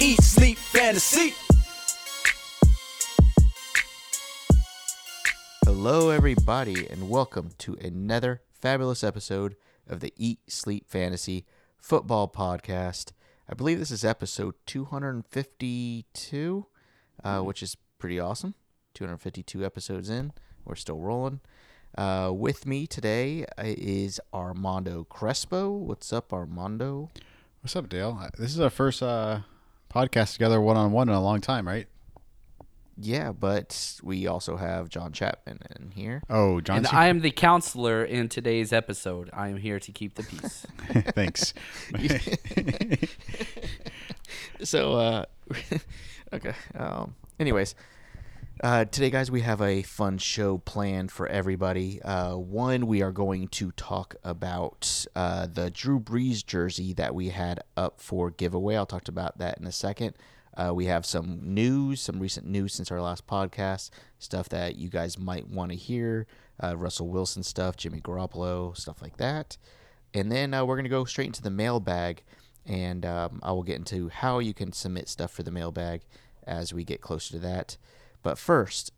Eat, Sleep, Fantasy. Hello, everybody, and welcome to another fabulous episode of the Eat Sleep Fantasy Football Podcast. I believe this is episode 252, uh, which is pretty awesome. 252 episodes in, we're still rolling. Uh, with me today uh, is Armando Crespo. What's up, Armando? What's up, Dale? Uh, This is our first uh, podcast together one on one in a long time, right? Yeah, but we also have John Chapman in here. Oh, John. And I am the counselor in today's episode. I am here to keep the peace. Thanks. so uh okay um anyways uh today guys we have a fun show planned for everybody uh one we are going to talk about uh the drew brees jersey that we had up for giveaway i'll talk about that in a second uh, we have some news, some recent news since our last podcast, stuff that you guys might want to hear, uh, Russell Wilson stuff, Jimmy Garoppolo, stuff like that. And then uh, we're going to go straight into the mailbag, and um, I will get into how you can submit stuff for the mailbag as we get closer to that. But first,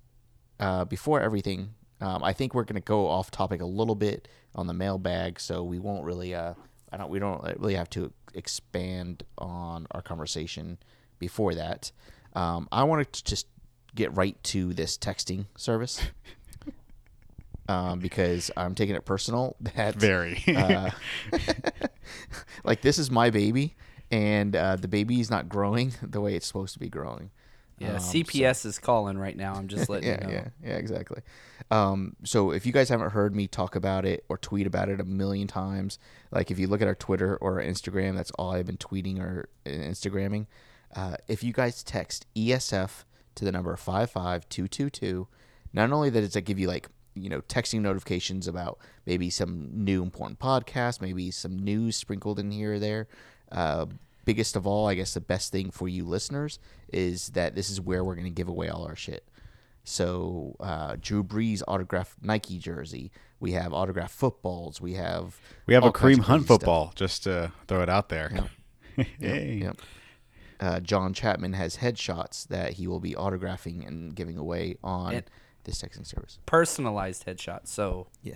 uh, before everything, um, I think we're going to go off topic a little bit on the mailbag, so we won't really, uh, I don't, we don't really have to expand on our conversation before that. Um, I wanted to just get right to this texting service. Um, because I'm taking it personal that Very. uh, like this is my baby, and uh, the baby is not growing the way it's supposed to be growing. Yeah, Um, so- CPS is calling right now. I'm just letting yeah, you know. yeah, yeah, exactly. Um, so if you guys haven't heard me talk about it or tweet about it a million times, like if you look at our Twitter or our Instagram, that's all I've been tweeting or uh, Instagramming. Uh, if you guys text ESF to the number five five two two two, not only that does it give you like you know texting notifications about maybe some new important podcast, maybe some news sprinkled in here or there. Uh, biggest of all, I guess the best thing for you listeners is that this is where we're going to give away all our shit. So uh, Drew Brees autographed Nike jersey. We have autographed footballs. We have we have a kinds Kareem Hunt crazy stuff. football, just to throw it out there. hey. Yep. Uh, John Chapman has headshots that he will be autographing and giving away on And- this texting service. Personalized headshot. So Yeah.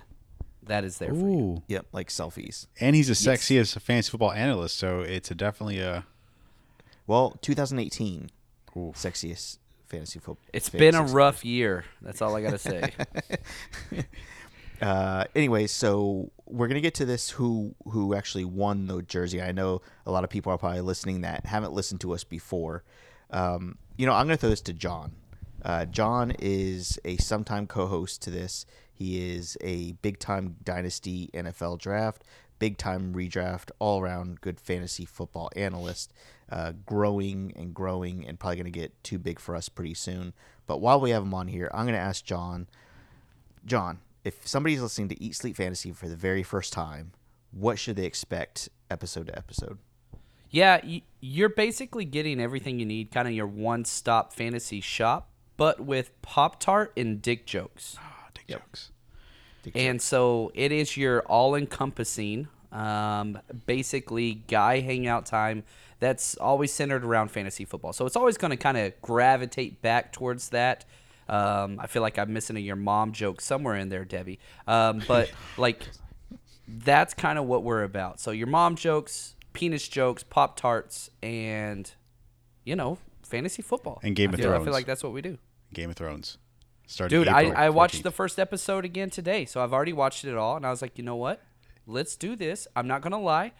That is there for you. Ooh. Yep, like selfies. And he's as sexy as a fantasy football analyst, so it's a definitely a. Well, 2018 Ooh. sexiest fantasy football. It's been a rough year. That's all I got to say. uh, anyway, so we're gonna get to this who who actually won the jersey. I know a lot of people are probably listening that haven't listened to us before. Um, you know, I'm gonna throw this to John. Uh, John is a sometime co-host to this. He is a big time dynasty NFL draft, big time redraft, all around good fantasy football analyst. Uh, growing and growing, and probably gonna get too big for us pretty soon. But while we have him on here, I'm gonna ask John. John, if somebody's listening to Eat Sleep Fantasy for the very first time, what should they expect episode to episode? yeah, you're basically getting everything you need, kind of your one stop fantasy shop, but with Pop Tart and dick jokes. Dick jokes. And so it is your all encompassing, um, basically guy hangout time that's always centered around fantasy football. So it's always going to kind of gravitate back towards that. Um, I feel like I'm missing a your mom joke somewhere in there, Debbie. Um, but like that's kind of what we're about. So your mom jokes, penis jokes, pop tarts, and you know fantasy football And Game I of Thrones. I feel like that's what we do. Game of Thrones. Started Dude, I, April I watched 14th. the first episode again today, so I've already watched it all, and I was like, you know what? Let's do this. I'm not gonna lie.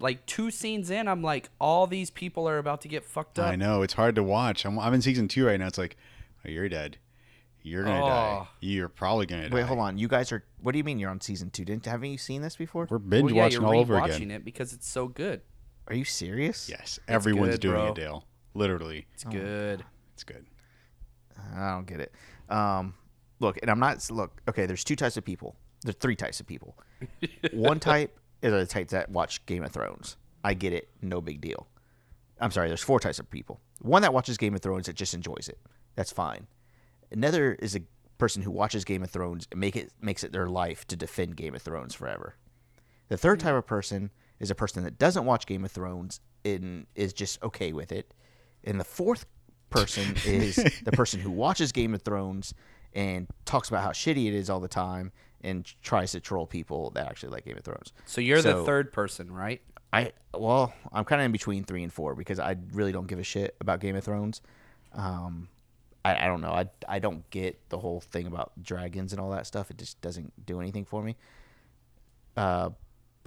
Like two scenes in, I'm like, all these people are about to get fucked up. I know it's hard to watch. I'm, I'm in season two right now. It's like, oh, you're dead. You're gonna die. Oh. You're probably gonna die. Wait, hold on. You guys are. What do you mean you're on season two? Didn't haven't you seen this before? We're binge well, yeah, watching you're all over rewatching again. it because it's so good. Are you serious? Yes, everyone's good, doing bro. it, Dale. Literally, It's oh. good. it's good. I don't get it. Um, look, and I'm not look. Okay, there's two types of people. There's three types of people. One type is the type that watch Game of Thrones. I get it, no big deal. I'm sorry. There's four types of people. One that watches Game of Thrones that just enjoys it. That's fine. Another is a person who watches Game of Thrones and make it makes it their life to defend Game of Thrones forever. The third type of person is a person that doesn't watch Game of Thrones and is just okay with it. And the fourth person is the person who watches Game of Thrones and talks about how shitty it is all the time and tries to troll people that actually like Game of Thrones. So you're the third person, right? I well, I'm kind of in between three and four because I really don't give a shit about Game of Thrones. Um, I, I don't know. I I don't get the whole thing about dragons and all that stuff. It just doesn't do anything for me. Uh,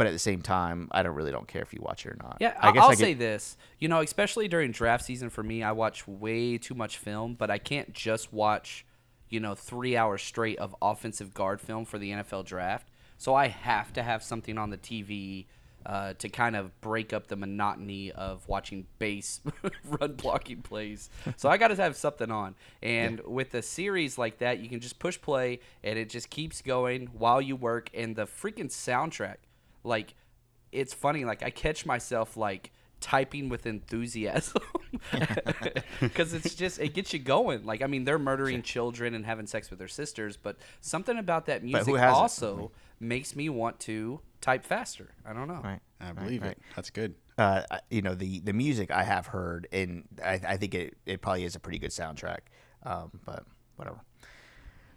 but at the same time, I don't really don't care if you watch it or not. Yeah, I guess I'll I say this. You know, especially during draft season for me, I watch way too much film, but I can't just watch, you know, three hours straight of offensive guard film for the NFL draft. So I have to have something on the TV uh, to kind of break up the monotony of watching base run blocking plays. So I got to have something on. And with a series like that, you can just push play and it just keeps going while you work. And the freaking soundtrack, like, it's funny. Like I catch myself like typing with enthusiasm because it's just it gets you going. Like I mean, they're murdering children and having sex with their sisters, but something about that music who hasn't? also makes me want to type faster. I don't know. right. I believe right. it. That's good. uh, you know the the music I have heard, and I, I think it, it probably is a pretty good soundtrack. Um, but whatever.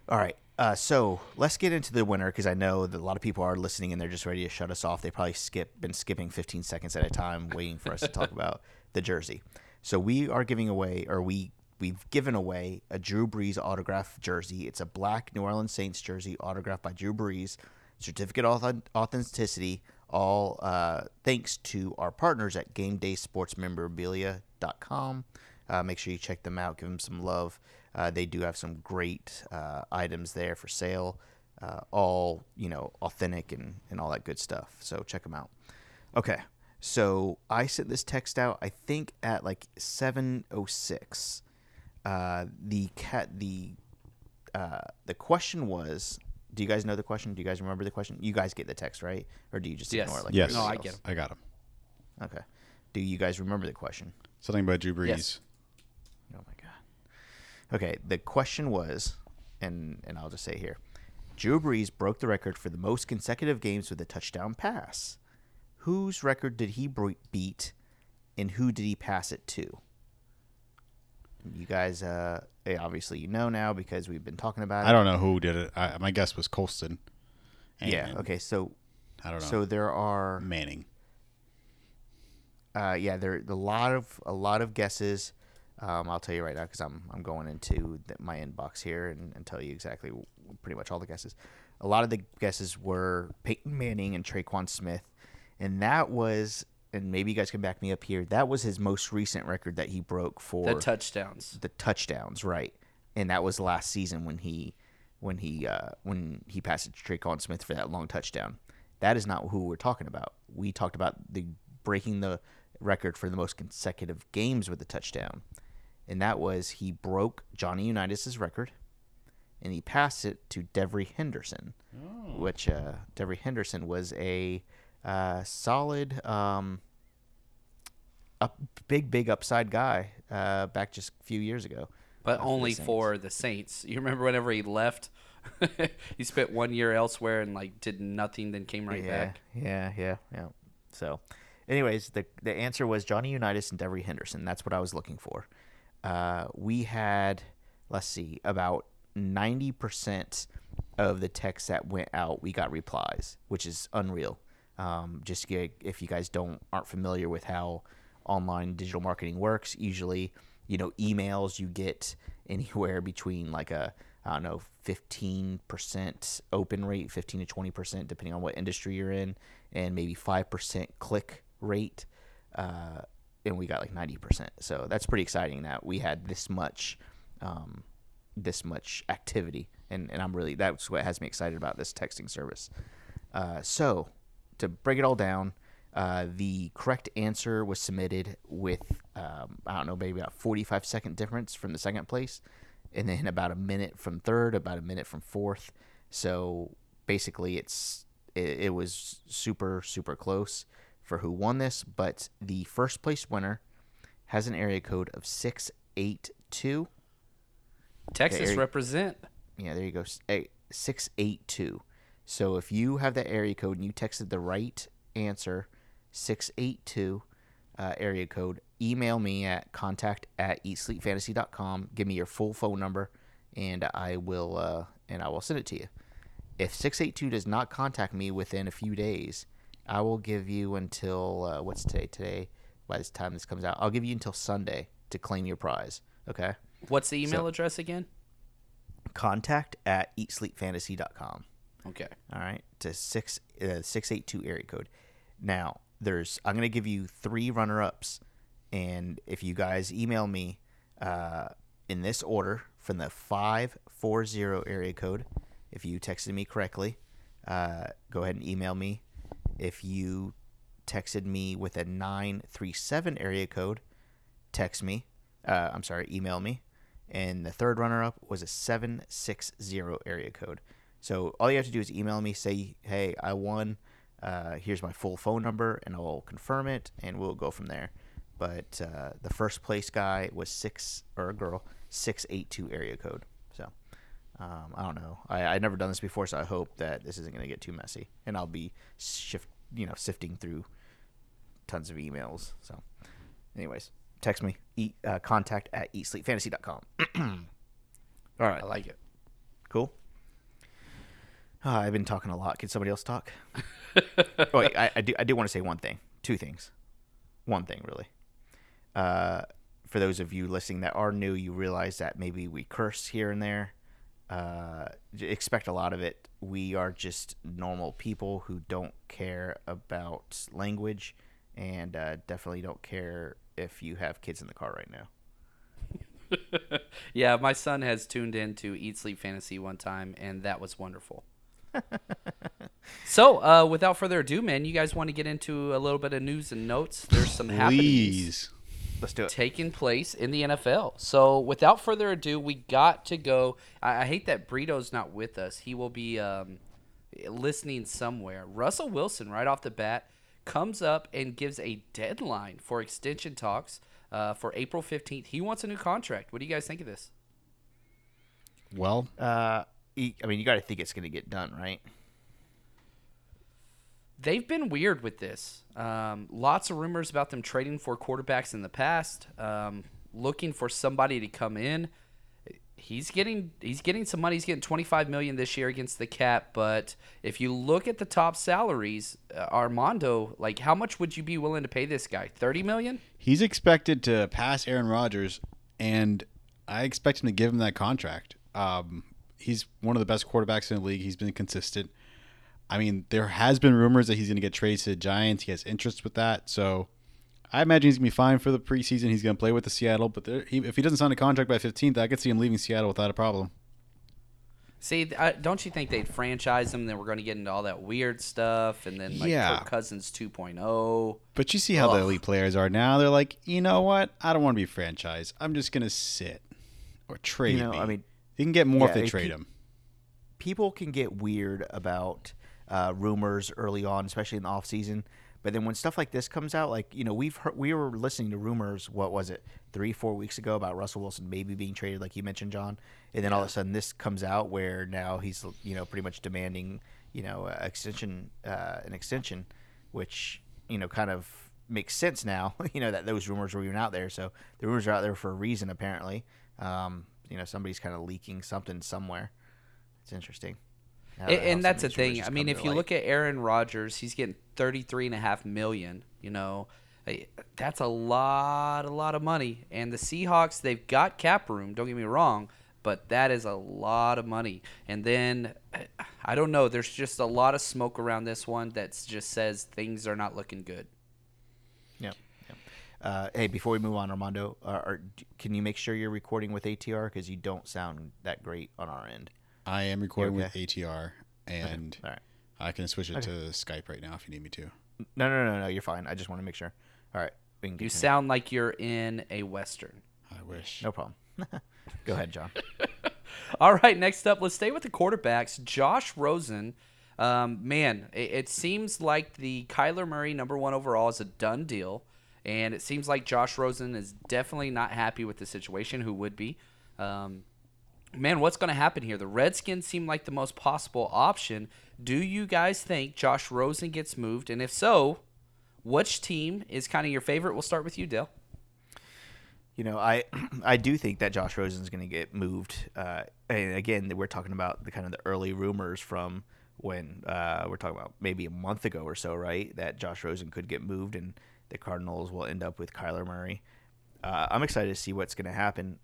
All right, uh, so let's get into the winner because I know that a lot of people are listening and they're just ready to shut us off. They probably skip been skipping 15 seconds at a time, waiting for us to talk about the jersey. So we are giving away, or we we've given away a Drew Brees autograph jersey. It's a black New Orleans Saints jersey autographed by Drew Brees, certificate of authenticity. All uh, thanks to our partners at GameDaySportsMemorabilia.com. Uh, make sure you check them out. Give them some love. Uh, they do have some great uh, items there for sale. Uh, all you know, authentic and, and all that good stuff. So check them out. Okay, so I sent this text out. I think at like seven oh six. Uh, the cat the uh, the question was. Do you guys know the question? Do you guys remember the question? You guys get the text right, or do you just Yes. ignore it? Like Yes. No, I everybody get else? 'em. I got them. Okay. Do you guys remember the question? Something about Drew Brees. Yes. Okay, the question was, and and I'll just say here, Drew Brees broke the record for the most consecutive games with a touchdown pass. Whose record did he beat, and who did he pass it to? You guys, uh, eh, obviously you know now because we've been talking about it. I don't know who did it. I, my guess was Colston. Yeah. Okay. So, I don't know. so there are Manning. uh, yeah, there a lot of a lot of guesses. Um, I'll tell you right now because I'm I'm going into the, my inbox here and, and tell you exactly pretty much all the guesses. A lot of the guesses were Peyton Manning and Tre'Quan Smith, and that was and maybe you guys can back me up here. That was his most recent record that he broke for The touchdowns. the touchdowns, right? And that was last season when he when he uh, when he passed it to Tre'Quan Smith for that long touchdown. That is not who we're talking about. We talked about the breaking the record for the most consecutive games with a touchdown, and that was he broke Johnny Unitas's record, and he passed it to Devery Henderson, which uh, Devery Henderson was a uh, solid. Um, a big, big upside guy uh, back just a few years ago. But the only Saints. for the Saints. You remember whenever he left? he spent one year elsewhere and like did nothing, then came right yeah, back. Yeah, yeah, yeah. So, anyways, the the answer was Johnny Unitas and Devery Henderson. That's what I was looking for. Uh, we had, let's see, about ninety percent of the texts that went out, we got replies, which is unreal. Um, just get, if you guys don't aren't familiar with how online digital marketing works, usually, you know, emails you get anywhere between like a I don't know, fifteen percent open rate, fifteen to twenty percent, depending on what industry you're in, and maybe five percent click rate. Uh, and we got like ninety percent. So that's pretty exciting that we had this much, um, this much activity, and and I'm really that's what has me excited about this texting service. Uh, so to break it all down, Uh, the correct answer was submitted with um, I don't know, maybe about 45 second difference from the second place, and then about a minute from third, about a minute from fourth. So basically, it's it, it was super super close for who won this, but the first place winner has an area code of six eight two. Texas Eric- represent. Yeah, there you go. S- 682. So if you have that area code and you texted the right answer, 682 uh, area code, email me at contact at eatsleepfantasy.com. Give me your full phone number and I will uh, and I will send it to you. If 682 does not contact me within a few days, I will give you until uh, what's today? Today, by this time this comes out, I'll give you until Sunday to claim your prize. Okay? What's the email So- address again? Contact at eatsleepfantasy.com. Okay. all right to six uh, six eight two area code now there's i'm going to give you three runner-ups and if you guys email me uh, in this order from the 540 area code if you texted me correctly uh, go ahead and email me if you texted me with a 937 area code text me uh, i'm sorry email me and the third runner-up was a 760 area code so all you have to do is email me, say, "Hey, I won. Uh, here's my full phone number," and I'll confirm it, and we'll go from there. But uh, the first place guy was six or a girl six eight two area code. Um, I don't know. I I never done this before, so I hope that this isn't going to get too messy, and I'll be shift you know sifting through tons of emails. So, anyways, text me eat uh, contact at eatsleepfantasy.com. all right, I like it. Cool. Uh, I've been talking a lot. Can somebody else talk? oh, wait, I, I do. I do want to say one thing. Two things. One thing, really. Uh, for those of you listening that are new, you realize that maybe we curse here and there. Uh, expect a lot of it. We are just normal people who don't care about language, and uh, definitely don't care if you have kids in the car right now. Yeah, my son has tuned in to Eat Sleep Fantasy one time, and that was wonderful. so, uh, without further ado, man, you guys want to get into a little bit of news and notes? There's some happenings Please. Let's do it. taking place in the NFL. So, without further ado, we got to go. I, I hate that Brito's not with us. He will be um, listening somewhere. Russell Wilson, right off the bat, comes up and gives a deadline for extension talks uh, for April 15th. He wants a new contract. What do you guys think of this? Well, Uh, I mean, you got to think it's going to get done, right? They've been weird with this. Um, lots of rumors about them trading for quarterbacks in the past, um, looking for somebody to come in. He's getting he's getting some money. He's getting 25 million this year against the cap. But if you look at the top salaries, uh, Armando, like how much would you be willing to pay this guy? 30 million? he's expected to pass Aaron Rodgers, and I expect him to give him that contract. Um, he's one of the best quarterbacks in the league. He's been consistent. I mean, there has been rumors that he's going to get traded to the Giants. He has interest with that, so I imagine he's going to be fine for the preseason. He's going to play with the Seattle, but there, he, if he doesn't sign a contract by 15th, I could see him leaving Seattle without a problem. See, I, don't you think they'd franchise him? Then we're going to get into all that weird stuff, and then like Yeah. Kirk Cousins oh. 2.0. But you see how the elite players are now. They're like, you know what? I don't want to be franchised. I'm just going to sit or trade You know, me. I mean, they can get more if yeah, they trade could- him. people can get weird about uh, rumors early on, especially in the off season. But then when stuff like this comes out, like you know, we've heard, we were listening to rumors. What was it, three, four weeks ago about Russell Wilson maybe being traded, like you mentioned, John. And then all of a sudden, this comes out where now he's you know pretty much demanding you know uh, extension, uh, an extension, which you know kind of makes sense now. you know that those rumors were even out there, so the rumors are out there for a reason apparently. Um, you know, somebody's kind of leaking something somewhere. It's interesting. How- And, and that's the some of these rumors thing. I mean, if you light. look at Aaron Rodgers, he's getting thirty-three and a half million. You know, that's a lot, a lot of money. And the Seahawks, they've got cap room. Don't get me wrong, but that is a lot of money. And then I don't know. There's just a lot of smoke around this one that just says things are not looking good. yeah, yeah. Uh, hey, before we move on, Armando, uh, are, can you make sure you're recording with ATR because you don't sound that great on our end? I am recording okay? with ATR, and All right. I can switch it Okay. to Skype right now if you need me to. No, no, no, no. You're fine. I just want to make sure. All right. We can You sound like you're in a western. I wish. No problem. Go ahead, John. All right, next up, let's stay with the quarterbacks. Josh Rosen, um, man, it, it seems like the Kyler Murray number one overall is a done deal, and it seems like Josh Rosen is definitely not happy with the situation. Who would be? Um, man, what's going to happen here? The Redskins seem like the most possible option. Do you guys think Josh Rosen gets moved? And if so, which team is kind of your favorite? We'll start with you, Dale. You know, I I do think that Josh Rosen is going to get moved. Uh, and again, we're talking about the kind of the early rumors from when uh, we're talking about maybe a month ago or so, right? That Josh Rosen could get moved, and the Cardinals will end up with Kyler Murray. Uh, I'm excited to see what's going to happen.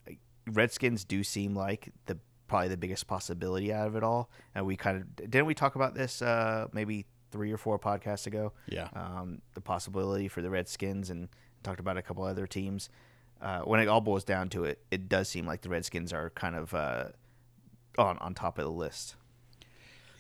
Redskins do seem like the probably the biggest possibility out of it all, and we kind of didn't we talk about this uh, maybe three or four podcasts ago? Yeah. um, the possibility for the Redskins and talked about a couple other teams. Uh, when it all boils down to it, it does seem like the Redskins are kind of uh, on on top of the list.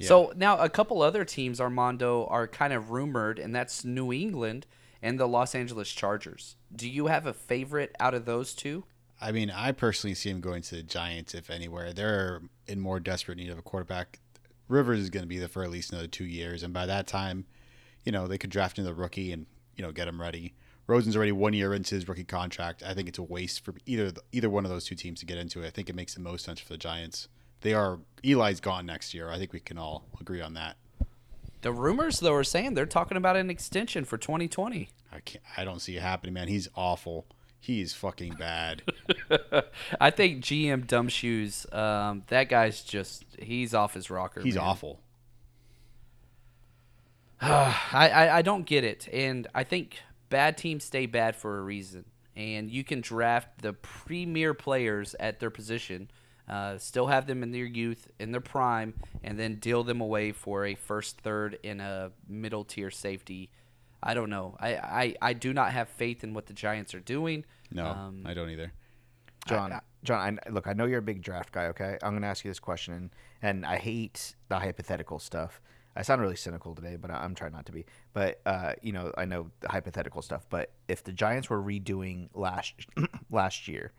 So now a couple other teams, Armando, are kind of rumored, and that's New England and the Los Angeles Chargers. Do you have a favorite out of those two? I mean, I personally see him going to the Giants if anywhere. They're in more desperate need of a quarterback. Rivers is going to be there for at least another two years, and by that time, you know they could draft another rookie and you know get him ready. Rosen's already one year into his rookie contract. I think it's a waste for either either one of those two teams to get into it. I think it makes the most sense for the Giants. They are Eli's gone next year. I think we can all agree on that. The rumors, though, are saying they're talking about an extension for 2020. I can't. I don't see it happening, man. He's awful. He's fucking bad. I think GM Dumbshoes, um, that guy's just, he's off his rocker. He's man. awful. I, I, I don't get it. And I think bad teams stay bad for a reason. And you can draft the premier players at their position, uh, still have them in their youth, in their prime, and then deal them away for a first, third, and a middle tier safety. I don't know. I, I, I do not have faith in what the Giants are doing. No, Um, I don't either. John, John, I, look, I know you're a big draft guy. Okay, I'm going to ask you this question, and, and I hate the hypothetical stuff. I sound really cynical today, but I- I'm trying not to be. But uh, you know, I know the hypothetical stuff. But if the Giants were redoing last last year,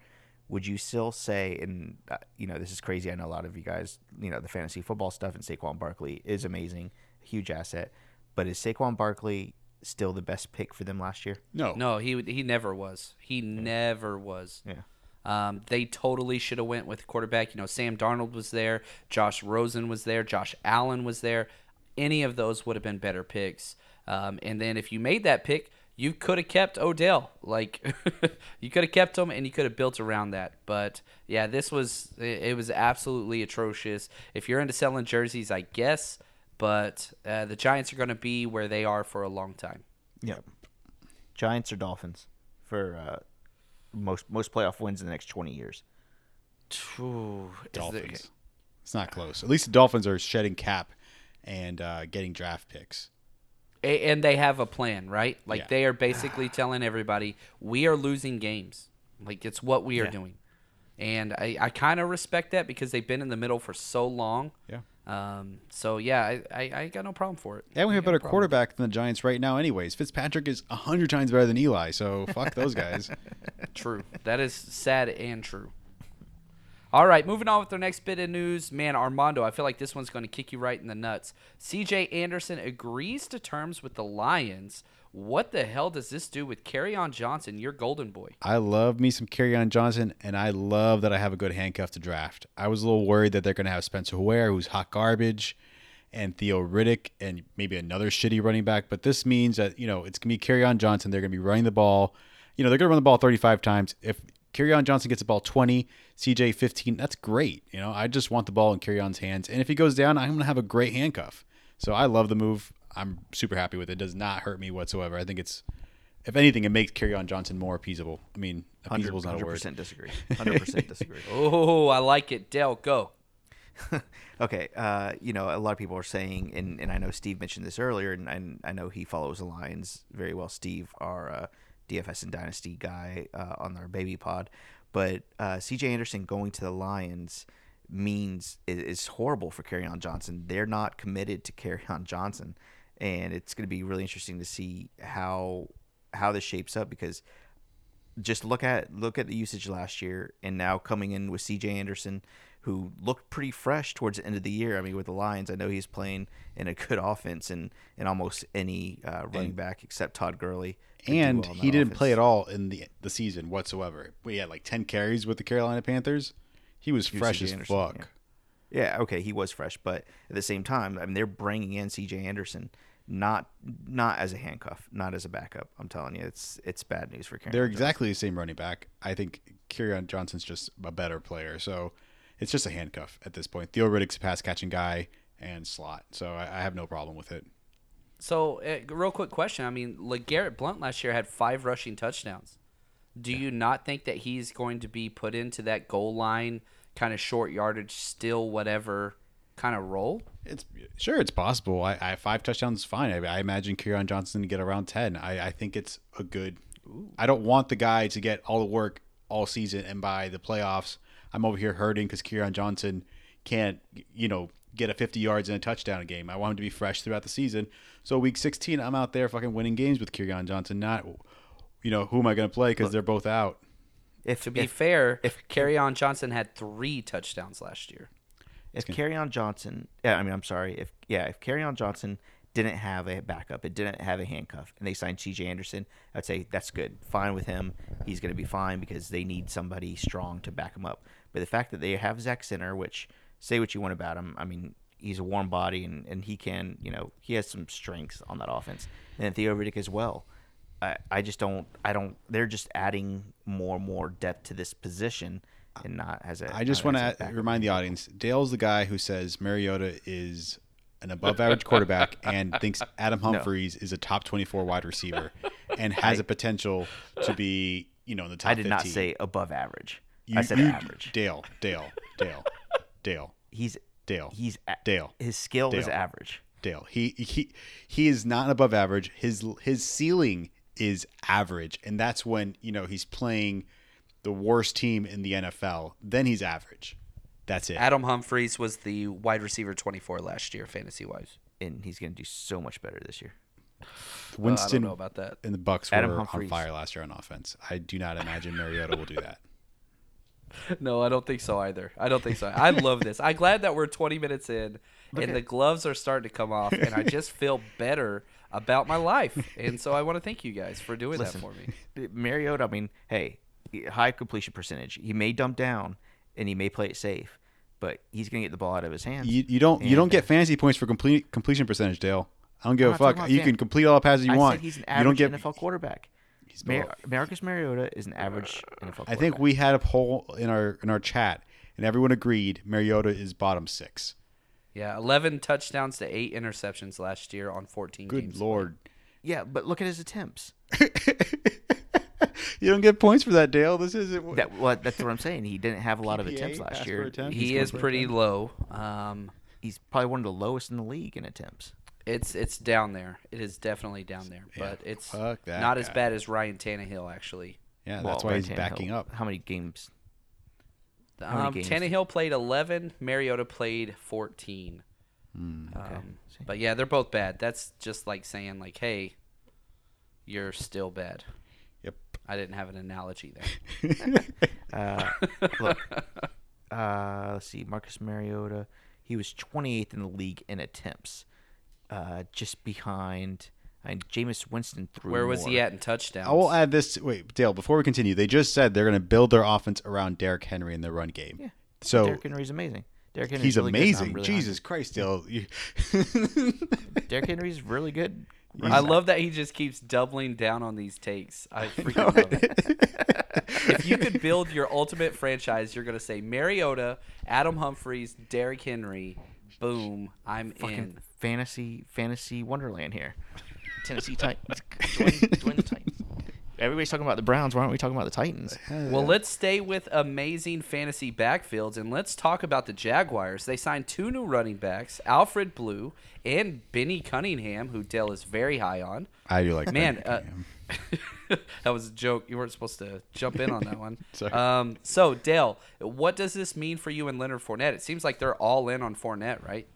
would you still say? And uh, you know, this is crazy. I know a lot of you guys. You know, the fantasy football stuff and Saquon Barkley is amazing, huge asset. But is Saquon Barkley still the best pick for them last year? No, No, he he never was. He never was. Yeah. Um, they totally should have went with quarterback. You know, Sam Darnold was there, Josh Rosen was there, Josh Allen was there. Any of those would have been better picks. Um, and then if you made that pick, you could have kept Odell. Like you could have kept him, and you could have built around that. But yeah, this was it, it was absolutely atrocious. If you're into selling jerseys, I guess. But uh, the Giants are going to be where they are for a long time. Yeah, Giants or Dolphins for uh, most most playoff wins in the next 20 years. Ooh, is there- Dolphins. It's not close. At least the Dolphins are shedding cap and uh, getting draft picks. And they have a plan, right? Like Yeah. they are basically telling everybody we are losing games. Like it's what we are Yeah. doing. And I, I kind of respect that because they've been in the middle for so long. Yeah. Um, so yeah, I, I, I got no problem for it. And we have a got no better quarterback than the Giants right now, anyways. Fitzpatrick is a hundred times better than Eli, so fuck those guys. True. That is sad and true. All right, moving on with our next bit of news. Man, Armando, I feel like this one's going to kick you right in the nuts. CJ Anderson agrees to terms with the Lions. What the hell does this do with Kerryon Johnson, your golden boy? I love me some Kerryon Johnson, and I love that I have a good handcuff to draft. I was a little worried that they're going to have Spencer Ware, who's hot garbage, and Theo Riddick, and maybe another shitty running back. But this means that you know it's going to be Kerryon Johnson. They're going to be running the ball. You know they're going to run the ball 35 times. If Kerryon Johnson gets the ball 20, CJ 15, that's great. You know I just want the ball in Kerryon's hands, and if he goes down, I'm going to have a great handcuff. So I love the move. I'm super happy with it. It does not hurt me whatsoever. I think it's if anything, it makes Kerryon Johnson more appeasable. I mean, appeasable is not a word. 100% disagree. 100% disagree. Oh, I like it. Dell, go. okay, uh, you know, a lot of people are saying, and, and I know Steve mentioned this earlier, and, and I know he follows the Lions very well. Steve, our uh, DFS and Dynasty guy uh, on our baby pod, but uh, CJ Anderson going to the Lions means is, is horrible for Kerryon Johnson. They're not committed to Kerryon Johnson, and it's going to be really interesting to see how how this shapes up because just look at look at the usage last year and now coming in with CJ Anderson who looked pretty fresh towards the end of the year. I mean with the Lions, I know he's playing in a good offense and in almost any uh, running And- back except Todd Gurley. And well he didn't play at all in the the season whatsoever. We had like ten carries with the Carolina Panthers. He was was fresh C.J. as Anderson, fuck. yeah. Yeah, okay, he was fresh, but at the same time, I mean, they're bringing in C.J. Anderson, not not as a handcuff, not as a backup. I'm telling you, it's it's bad news for Kerryon. They're exactly the same running back. I think Kerryon Johnson's just a better player, so it's just a handcuff at this point. Theo Riddick's a pass catching guy and slot, so I, I have no problem with it. So, uh, real quick question. I mean, LeGarrette Blunt last year had five rushing touchdowns. Do you not think that he's going to be put into that goal line, kind of short yardage, still whatever kind of role? It's sure it's possible. I, I five touchdowns is fine. I, I imagine Kerryon Johnson to get around ten. I, I think it's a good. I don't want the guy to get all the work all season and by the playoffs, I'm over here hurting because Kerryon Johnson can't, you know, get a 50 yards and a touchdown a game. I want him to be fresh throughout the season. So week 16, I'm out there fucking winning games with Kerryon Johnson. Not, you know, who am I going to play because they're both out. If To be if, fair, if on Johnson had three touchdowns last year. If on Johnson, yeah, I mean, I'm sorry, if yeah, if on Johnson didn't have a backup, it didn't have a handcuff, and they signed C.J. Anderson, I'd say that's good, fine with him. He's going to be fine because they need somebody strong to back him up. But the fact that they have Zach Zenner, which say what you want about him, I mean, he's a warm body and, and he can, you know, he has some strengths on that offense, and Theo Riddick as well. I, I just don't I don't they're just adding more and more depth to this position and not as a I just want to remind the audience Dale's the guy who says Mariota is an above average quarterback and thinks Adam Humphries is a top 24 wide receiver and has a potential to be, you know, in the top I did 15. not say above average. You- I said you- average. Dale, Dale, Dale, Dale, He's Dale, he's a- Dale. His skill is average. Dale. He he he is not above average. His his ceiling is average, and that's when you know he's playing the worst team in the NFL. Then he's average. That's it. Adam Humphries was the wide receiver 24 last year, fantasy wise. And he's going to do so much better this year. Winston I don't know about that. and the Bucs Adam were Humphries. on fire last year on offense. I do not imagine Mariota will do that. No, I don't think so either. I don't think so. I love this. I'm glad that we're 20 minutes in and the gloves are starting to come off, and I just feel better about my life. And so I want to thank you guys for doing Listen. that for me. Mariota, I mean, hey, high completion percentage. He may dump down and he may play it safe, but he's going to get the ball out of his hands. You, you don't you don't get fantasy points for complete completion percentage, Dale. I don't give I'm a fuck. You fan- can complete all the passes you I want. said he's an you don't average get. NFL quarterback. He's Mar- Marcus Mariota is an average NFL quarterback. I think we had a poll in our in our chat, and everyone agreed Mariota is bottom six. Yeah, 11 touchdowns to 8 interceptions last year on 14 Good games. lord. Yeah, but look at his attempts. You don't get points for that, Dale. This isn't. That what that's what I'm saying. He didn't have a lot of attempts last year. attempt. He is going for a pretty 10. low. Um, He's probably one of the lowest in the league in attempts. it's it's down there. It is definitely down there, but it's fuck that not as bad as Ryan Tannehill actually. yeah, Well, that's why Ryan he's backing up. How many games? How many Um, games? Tannehill played 11. Mariota played 14. Hmm, Um, but yeah, they're both bad. That's just like saying like, hey, you're still bad. Yep. I didn't have an analogy there. Uh, look, uh, let's see. Marcus Mariota, he was 28th in the league in attempts, uh, just behind. And Jameis Winston threw. Where was more. he at in touchdowns? I will add this. Wait, Dale. Before we continue, they just said they're going to build their offense around Derrick Henry in their run game. Yeah. So Derrick Henry's amazing. Derrick Henry's he's really good, and I'm amazing. really high. Jesus Christ, Dale. You- Derrick Henry's really good. I love that he just keeps doubling down on these takes. I freaking love it. if you could build your ultimate franchise, you're gonna say Mariota, Adam Humphries, Derrick Henry. Boom, I'm Fucking in. fantasy, fantasy wonderland here. Tennessee Titans. join, join the Titans. Everybody's talking about the Browns. Why aren't we talking about the Titans? Well, let's stay with amazing fantasy backfields and let's talk about the Jaguars. They signed two new running backs, Alfred Blue and Benny Cunningham, who Dale is very high on. I do like Man, uh, that was a joke. You weren't supposed to jump in on that one. Sorry. Um, so, Dale, what does this mean for you and Leonard Fournette? It seems like they're all in on Fournette, right?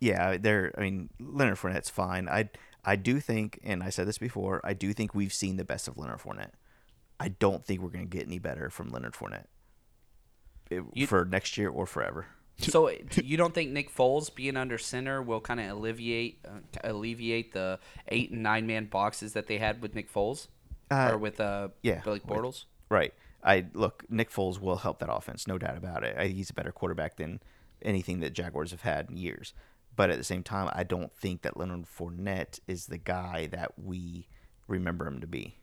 Yeah, they're. I mean, Leonard Fournette's fine. I I do think, and I said this before, I do think we've seen the best of Leonard Fournette. I don't think we're going to get any better from Leonard Fournette It- You- for next year or forever. So you don't think Nick Foles being under center will kind of alleviate uh, alleviate the eight and nine man boxes that they had with Nick Foles Uh, or with uh yeah, Blake with- Bortles? Right. I look. Nick Foles will help that offense, no doubt about it. I, he's a better quarterback than anything that Jaguars have had in years. But at the same time, I don't think that Leonard Fournette is the guy that we remember him to be.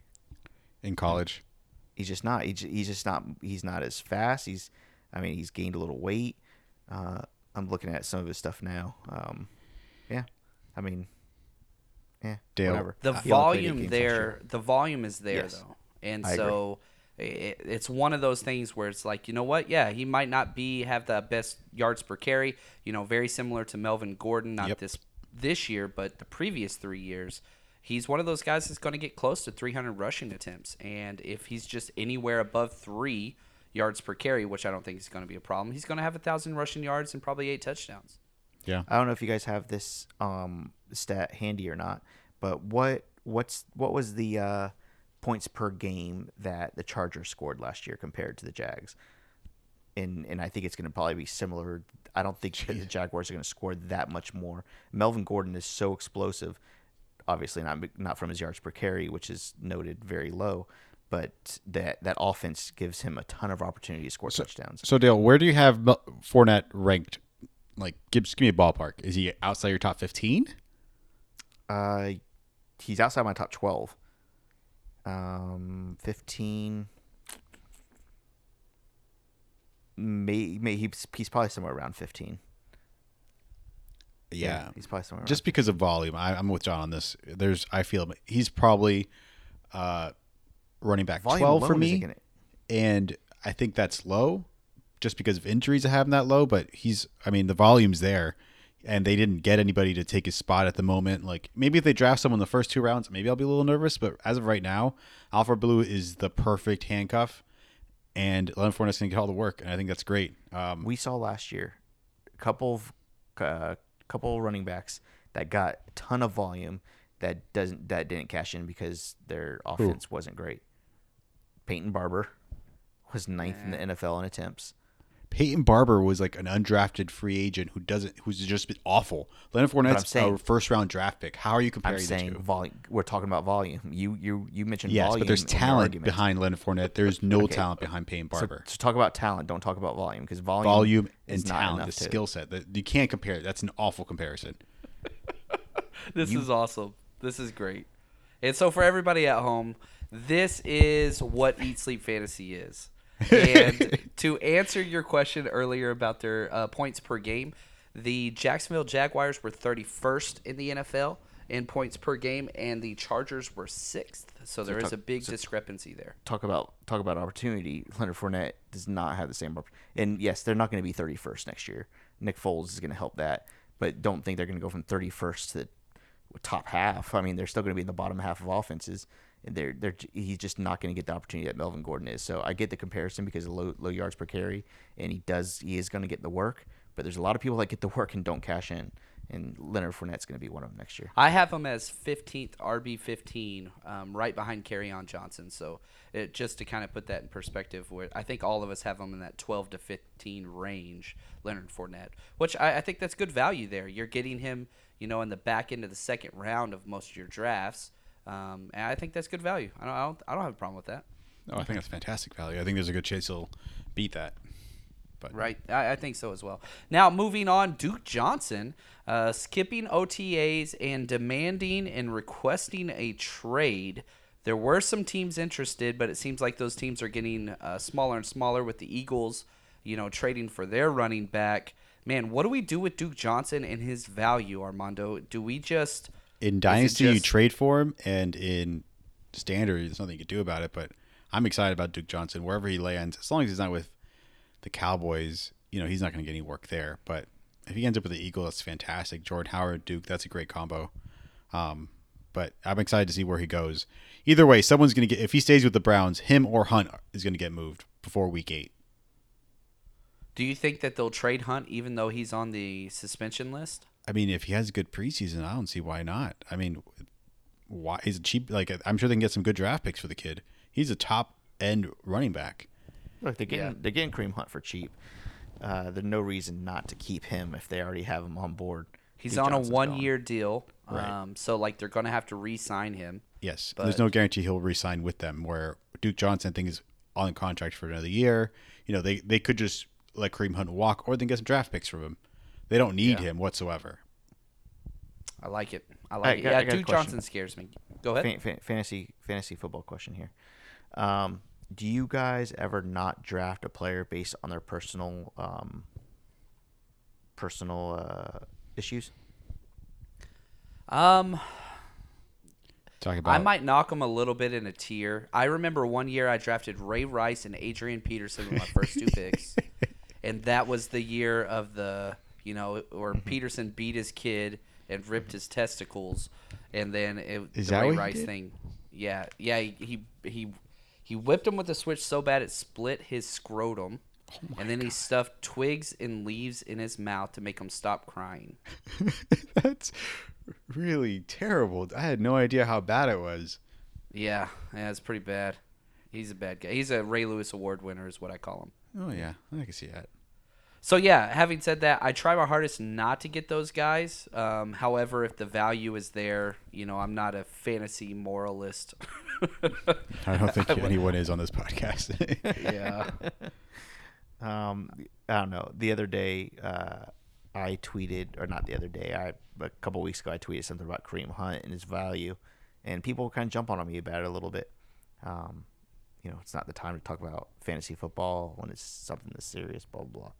in college. He's just not. He's, he's just not. He's not as fast. He's. I mean, he's gained a little weight. Uh, I'm looking at some of his stuff now. Um, yeah. I mean, yeah. Dale, Whatever. The He only played eight volume games last year. there, the volume is there Yes. though, and I agree. So it, it's one of those things where it's like, you know what? Yeah, he might not be have the best yards per carry. You know, very similar to Melvin Gordon, not Yep. this this year, but the previous three years. He's one of those guys that's going to get close to 300 rushing attempts, and if he's just anywhere above three yards per carry, which I don't think is going to be a problem, he's going to have a thousand rushing yards and probably eight touchdowns. Yeah. I don't know if you guys have this um, stat handy or not, but what what's what was the uh, points per game that the Chargers scored last year compared to the Jags? And and I think it's going to probably be similar. I don't think the Jaguars are going to score that much more. Melvin Gordon is so explosive. Obviously not not from his yards per carry, which is noted very low, but that that offense gives him a ton of opportunity to score touchdowns. So Dale, where do you have Mel- Fournette ranked? Like, give, give me a ballpark. Is he outside your top fifteen? Uh, he's outside my top twelve. Um, fifteen. May, may he's, he's probably somewhere around fifteen. Yeah, he's probably somewhere. just because of volume. I, I'm with John on this. There's, I feel he's probably uh, running back Volume twelve for me, and I think that's low, just because of injuries. I have him that low, but he's. I mean, the volume's there, and they didn't get anybody to take his spot at the moment. Like maybe if they draft someone in the first two rounds, maybe I'll be a little nervous. But as of right now, Alfred Blue is the perfect handcuff, and Leonard Fournette's going to get all the work, and I think that's great. Um, we saw last year a couple of uh, couple of running backs that got a ton of volume that doesn't that didn't cash in because their offense wasn't great. Peyton Barber was ninth in the NFL in attempts. Peyton Barber was like an undrafted free agent who doesn't, who's just been awful. Leonard Fournette's saying- a first round draft pick. How are you comparing? I'm comparing saying two? volume. We're talking about volume. You you you mentioned Yes, volume. but there's in your talent behind Leonard Fournette. There's no talent behind Peyton Barber. so talk about talent. Don't talk about volume because volume Volume and not talent, the to- skill set. That you can't compare. That's an awful comparison. This is awesome. This is great. And so for everybody at home, this is what Eat Sleep Fantasy is. And to answer your question earlier about their uh, points per game, the Jacksonville Jaguars were 31st in the NFL in points per game, and the Chargers were sixth. So there is talk- a big so- discrepancy there. talk about talk about opportunity. Leonard Fournette does not have the same. And yes, they're not going to be 31st next year. Nick Foles is going to help that, but don't think they're going to go from 31st to the top half. I mean, they're still going to be in the bottom half of offenses. They're they're he's just not going to get the opportunity that Melvin Gordon is. So I get the comparison because of low low yards per carry, and he does he is going to get the work. But there's a lot of people that get the work and don't cash in, and Leonard Fournette's going to be one of them next year. I have him as 15th RB 15, um, right behind on Johnson. So it, just to kind of put that in perspective, where I think all of us have him in that 12 to 15 range, Leonard Fournette, which I, I think that's good value there. You're getting him, you know, in the back end of the second round of most of your drafts, um, and I think that's good value. I don't, I don't, I don't have a problem with that. Oh, I think that's fantastic value. I think there's a good chance he'll beat that. But Right, I, I think so as well. Now moving on, Duke Johnson uh, skipping OTAs and demanding and requesting a trade. There were some teams interested, but it seems like those teams are getting uh, smaller and smaller. With the Eagles, you know, trading for their running back. Man, what do we do with Duke Johnson and his value, Armando? Do we just in Dynasty, you trade for him, and in Standard, there's nothing you can do about it. But I'm excited about Duke Johnson wherever he lands, as long as he's not with the Cowboys. You know, he's not going to get any work there. But if he ends up with the Eagle, that's fantastic. Jordan Howard, Duke, that's a great combo. Um, but I'm excited to see where he goes. Either way, someone's going to get if he stays with the Browns, him or Hunt is going to get moved before Week Eight. do you think that they'll trade Hunt even though he's on the suspension list? I mean, if he has a good preseason, I don't see why not. I mean, why he's a cheap? Like I'm sure they can get some good draft picks for the kid. He's a top end running back. Look, they're getting Yeah. they're getting Kareem Hunt for cheap. Uh, there's no reason not to keep him if they already have him on board. He's Duke on Johnson's a gone. one-year deal, Right. um, so like they're gonna have to re-sign him. Yes, But- there's no guarantee he'll re-sign with them. Where Duke Johnson, I think, is on contract for another year. You know, they they could just let Kareem Hunt walk, or then get some draft picks from him. They don't need Yeah. him whatsoever. I like it. I like I it. got- Yeah, I got Duke. Johnson scares me. Go ahead. Fan, fan, fantasy fantasy football question here. Um, do you guys ever not draft a player based on their personal um, personal uh, issues? Um, Talking about I might knock them a little bit in a tier. I remember one year I drafted Ray Rice and Adrian Peterson with my first two picks, and that was the year of the you know where mm-hmm. Peterson beat his kid and ripped his testicles, and then it, Is the that Ray what Rice did? thing. Yeah, yeah, he he he, he whipped him with a switch so bad it split his scrotum. Oh and then he stuffed twigs and leaves in his mouth to make him stop crying. That's really terrible. I had no idea how bad it was. Yeah, yeah, it's pretty bad. He's a bad guy. He's a Ray Lewis Award winner, is what I call him. Oh yeah, I can see that. So yeah, having said that, I try my hardest not to get those guys. Um, however, if the value is there, you know, I'm not a fantasy moralist. I don't think anyone is on this podcast. yeah. Um, I don't know. The other day, uh, I tweeted, or not the other day, I a couple weeks ago, I tweeted something about Kareem Hunt and his value, and people kind of jump on me about it a little bit. Um, you know, it's not the time to talk about fantasy football when it's something that's serious. Blah blah. blah.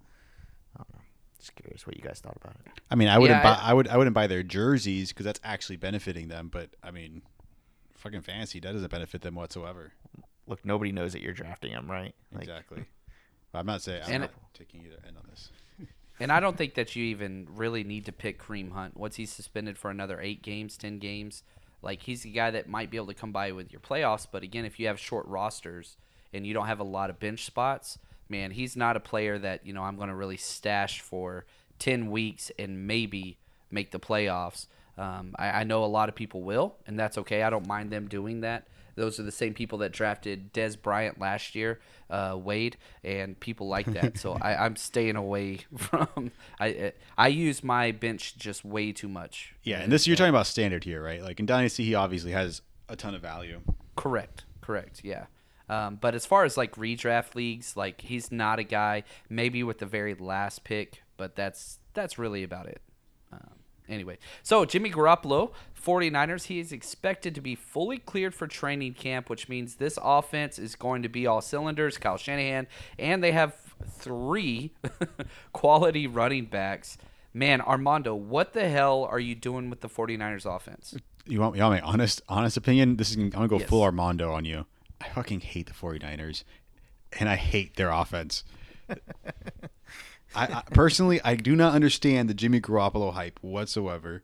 I don't know. Just curious what you guys thought about it. I mean, I wouldn't Yeah, buy. I, would. I wouldn't buy their jerseys because that's actually benefiting them. But I mean, fucking fantasy that doesn't benefit them whatsoever. Look, nobody knows that you're drafting him, right? Like, exactly. I'm not saying. I'm not it- taking either end on this. And I don't think that you even really need to pick Kareem Hunt. Once he's suspended for another eight games, ten games, like he's the guy that might be able to come by with your playoffs. But again, if you have short rosters and you don't have a lot of bench spots, man, he's not a player that you know I'm going to really stash for ten weeks and maybe make the playoffs. Um, I, I know a lot of people will, and that's okay. I don't mind them doing that. Those are the same people that drafted Dez Bryant last year, uh, Wade, and people like that. So I, I'm staying away from. I I use my bench just way too much. Yeah, and this you're talking about standard here, right? Like in dynasty, he obviously has a ton of value. Correct. Correct. Yeah. Um, but as far as like redraft leagues, like he's not a guy. Maybe with the very last pick, but that's that's really about it. Um, anyway, so Jimmy Garoppolo, 49ers, he is expected to be fully cleared for training camp, which means this offense is going to be all cylinders. Kyle Shanahan, and they have three quality running backs. Man, Armando, what the hell are you doing with the 49ers offense? You want, you want my honest honest opinion? This is I'm gonna go Yes. full Armando on you. I fucking hate the 49ers, and I hate their offense. I, I personally, I do not understand the Jimmy Garoppolo hype whatsoever.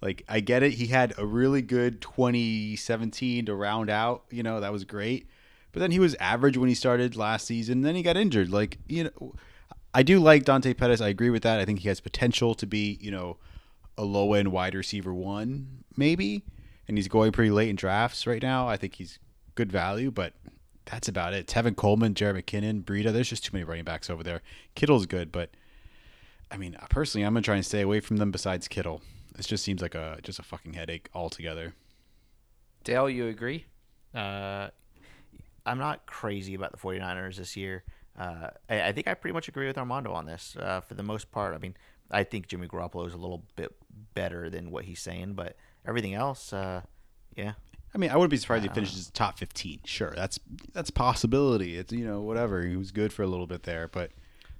Like, I get it; he had a really good 2017 to round out. You know, that was great. But then he was average when he started last season. Then he got injured. Like, you know, I do like Dante Pettis. I agree with that. I think he has potential to be, you know, a low end wide receiver one, maybe. And he's going pretty late in drafts right now. I think he's good value, but that's about it. Tevin Coleman, Jerick McKinnon, Breida. There's just too many running backs over there. Kittle's good, but I mean, personally, I'm gonna try and stay away from them. Besides Kittle, this just seems like a just a fucking headache altogether. Dale, you agree? Uh, I'm not crazy about the 49ers this year. Uh, I, I think I pretty much agree with Armando on this uh, for the most part. I mean, I think Jimmy Garoppolo is a little bit better than what he's saying, but everything else, uh, yeah. I mean, I wouldn't be surprised if he finishes top 15. Sure, that's that's a possibility. It's you know whatever. He was good for a little bit there, but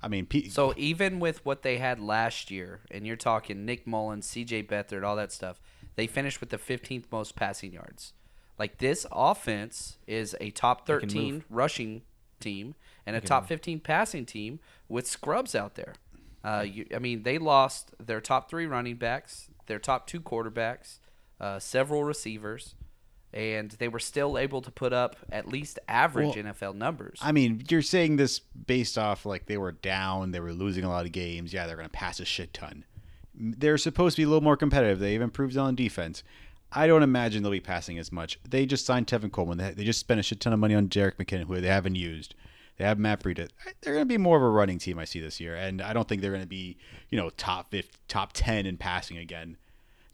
I mean, P- So even with what they had last year, and you're talking Nick Mullens, C.J. Beathard, all that stuff, they finished with the 15th most passing yards. Like this offense is a top 13 rushing team and a top 15 passing team with scrubs out there. Uh, you, I mean, they lost their top three running backs, their top two quarterbacks, uh, several receivers, and they were still able to put up at least average Well, NFL numbers. I mean, you're saying this based off like they were down, they were losing a lot of games. Yeah, they're going to pass a shit ton. they're supposed to be a little more competitive. They've improved on defense. I don't imagine they'll be passing as much. They just signed Tevin Coleman. They, they just spent a shit ton of money on Jerick McKinnon, who they haven't used. They have Matt Breida. They're going to be more of a running team, I see this year, and I don't think they're going to be, you know, top 50, top ten in passing again.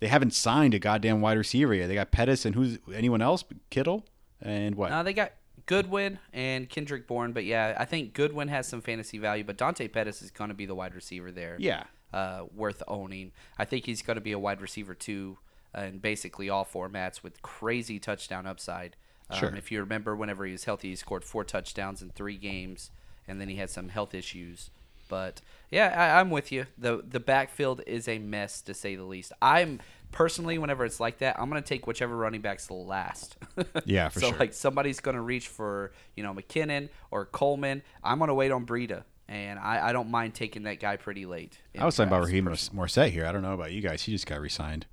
They haven't signed a goddamn wide receiver yet. They got Pettis and who's anyone else? Kittle and what? Uh, they got Goodwin and Kendrick Bourne, but yeah, I think Goodwin has some fantasy value, but Dante Pettis is going to be the wide receiver there. yeah, uh, worth owning. I think he's going to be a wide receiver too, uh, in basically all formats with crazy touchdown upside. Um, Sure. If you remember, whenever he was healthy, he scored four touchdowns in three games, and then he had some health issues. But yeah, I, I'm with you. the The backfield is a mess to say the least. I'm personally, whenever it's like that, I'm going to take whichever running backs last. Yeah, for sure. so sure. like somebody's going to reach for you know McKinnon or Coleman. I'm going to wait on Breida. And I, I don't mind taking that guy pretty late. I was talking about Raheem personally. Mostert here. I don't know about you guys. He just got re-signed.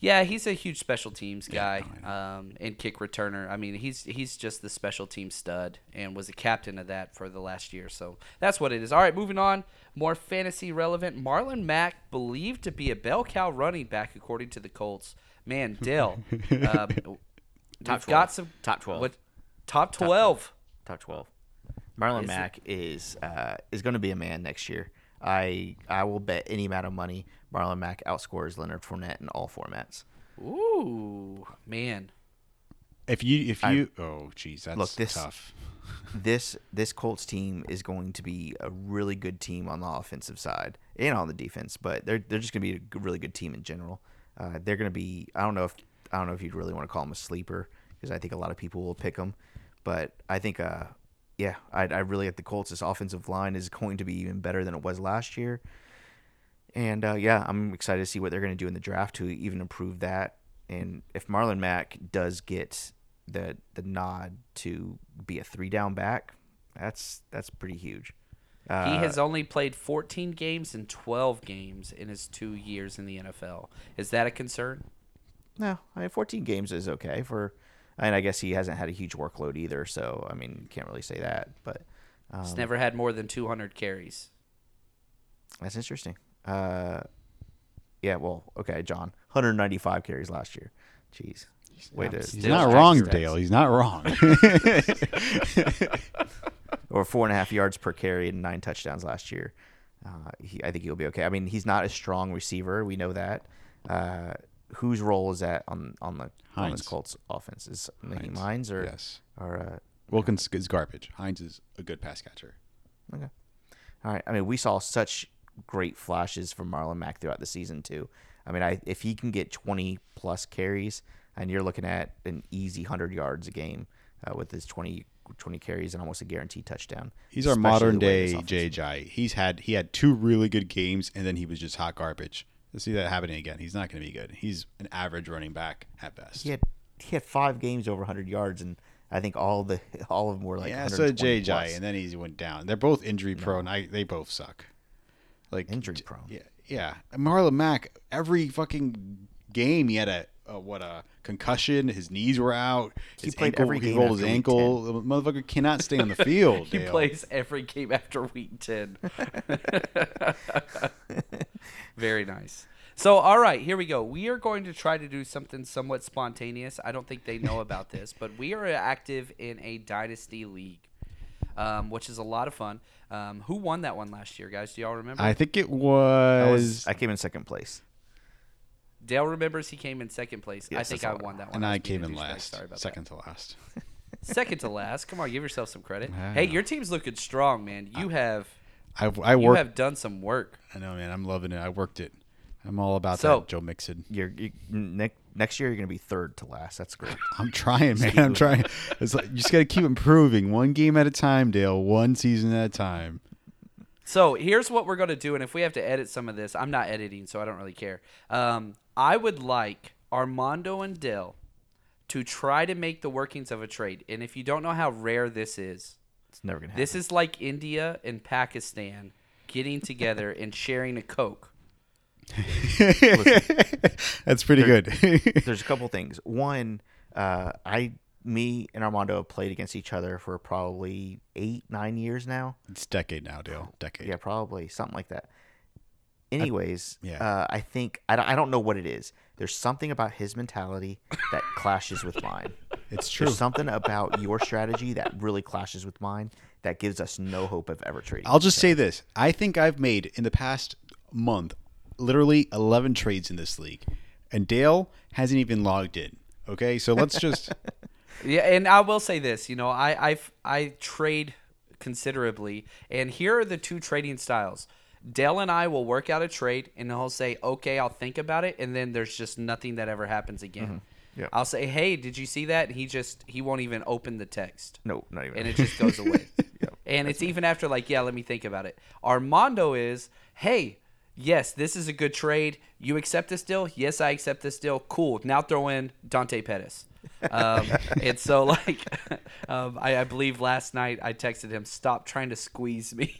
Yeah, he's a huge special teams Yeah, guy um, and kick returner. I mean, he's he's just the special team stud and was a captain of that for the last year. So that's what it is. All right, moving on. More fantasy relevant. Marlon Mack believed to be a bell cow running back according to the Colts. Man, Dell, um, we've got some Top 12. What top twelve? Top twelve. Marlon Is it- Mack is uh, is going to be a man next year. I I will bet any amount of money Marlon Mack outscores Leonard Fournette in all formats. Ooh, man. If you, if I- you, oh, jeez, that's Look, this- tough. This this Colts team is going to be a really good team on the offensive side and on the defense, but they're they're just going to be a really good team in general. Uh, they're going to be I don't know if I don't know if you'd really want to call them a sleeper because I think a lot of people will pick them, but I think uh yeah I, I really at the Colts this offensive line is going to be even better than it was last year. And uh, yeah, I'm excited to see what they're going to do in the draft to even improve that. And if Marlon Mack does get the the nod to be a three down back, that's that's pretty huge. Uh, He has only played 14 games and 12 games in his two years in the NFL. Is that a concern? no, I mean 14 games is okay for, and I guess he hasn't had a huge workload either. So I mean, can't really say that, but um, He's never had more than 200 carries. that's interesting. Uh, yeah, well, okay, John, 195 carries last year. Jeez, way to He's not wrong, stats. Dale. He's not wrong. or four and a half yards per carry and nine touchdowns last year. Uh, he, I think he'll be okay. I mean, he's not a strong receiver. We know that. Uh, whose role is that on on the on this Colts offense? Is Nyheim Hines. Hines or yes. or uh, Wilkins is garbage. Hines is a good pass catcher. okay? All right. I mean, we saw such great flashes from Marlon Mack throughout the season too. I mean, I if he can get 20 plus carries, and you're looking at an easy 100 yards a game uh, with his 20 20 carries and almost a guaranteed touchdown. He's our modern the way this day JJ. He's had he had two really good games and then he was just hot garbage. Let's see that happening again. He's not going to be good. He's an average running back at best. he had he had five games over 100 yards, and I think all the all of them were like yeah, so 120 JJ, plus. and then he went down. They're both injury prone. I they both suck. Like Injury j- prone. Yeah, yeah. Marlon Mack. Every fucking game he had a, a what a concussion. His knees were out. He His played ankle, every he game rolled his after week ankle. The motherfucker cannot stay on the field. He Dale. plays every game after week 10. Very nice. So, all right, here we go. We are going to try to do something somewhat spontaneous. I don't think they know about this, but we are active in a dynasty league, um, which is a lot of fun. Um, who won that one last year, guys? Do y'all remember? I think it I, was. was, I came in second place. Dale remembers he came in second place. I think I won that one. and was I came in last. Sorry about that. Second to last. Second to last. Come on, give yourself some credit. Yeah. Hey, your team's looking strong, man. You have I I you worked. have done some work. I know, man. I'm loving it. I worked it. I'm all about So- that, Joe Mixon. You're you, next next year you're gonna be third to last. That's great. I'm trying, man. I'm trying. It's like you just got to keep improving, one game at a time, Dale. One season at a time. So here's what we're gonna do, and if we have to edit some of this, I'm not editing, so I don't really care. Um, I would like Armando and Dill to try to make the workings of a trade. And if you don't know how rare this is, It's never gonna happen. this is like India and Pakistan getting together and sharing a Coke. That's pretty good. There's a couple things. One, uh, I, me, and Armando have played against each other for probably eight, nine years now. it's decade now, Dale. Decade. Yeah, probably something like that. Anyways, yeah. uh, I think I I don't know what it is. There's something about his mentality that clashes with mine. It's true. There's something about your strategy that really clashes with mine that gives us no hope of ever trading. I'll just say this: I think I've made in the past month literally 11 trades in this league, and Dale hasn't even logged in. Okay, so let's just Yeah, and I will say this. You know, I I I trade considerably, and here are the two trading styles. Dale and I will work out a trade, and he'll say, "Okay, I'll think about it," and then there's just nothing that ever happens again. Mm-hmm. Yeah. I'll say, "Hey, did you see that?" He just he won't even open the text. no, not even. and it just goes away. And it's even after like, yeah, let me think about it. Armando is, hey, yes, this is a good trade. You accept this deal? Yes, I accept this deal. Cool. Now throw in Dante Pettis. Um, and so like, um, I, I believe last night I texted him, stop trying to squeeze me.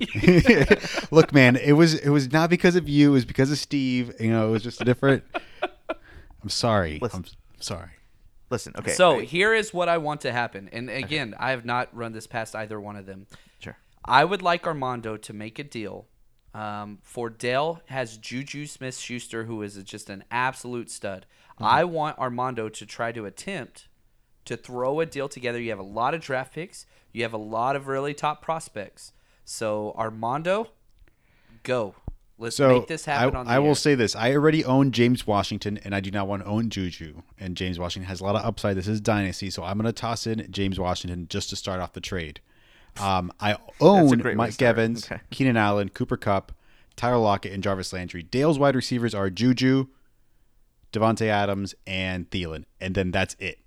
look, man. It was it was not because of you. It was because of Steve. You know, it was just a different. I'm sorry. Listen. I'm sorry. Listen, okay. so I- here is what I want to happen. And again, I have not run this past either one of them. sure. I would like Armando to make a deal. Um, for Dale has Juju Smith Schuster, who is just an absolute stud. I want Armando to try to attempt to throw a deal together. You have a lot of draft picks, you have a lot of really top prospects. So, Armando, go. Let's So make this happen I, on the I will say this: I already own James Washington, and I do not want to own Juju. And James Washington has a lot of upside. This is dynasty, so I'm going to toss in James Washington just to start off the trade. Um, I own great way to Mike. Evans, Okay. Keenan Allen, Cooper Kupp, Tyler Lockett, and Jarvis Landry. Dale's wide receivers are Juju, Davante Adams, and Thielen, and then that's it.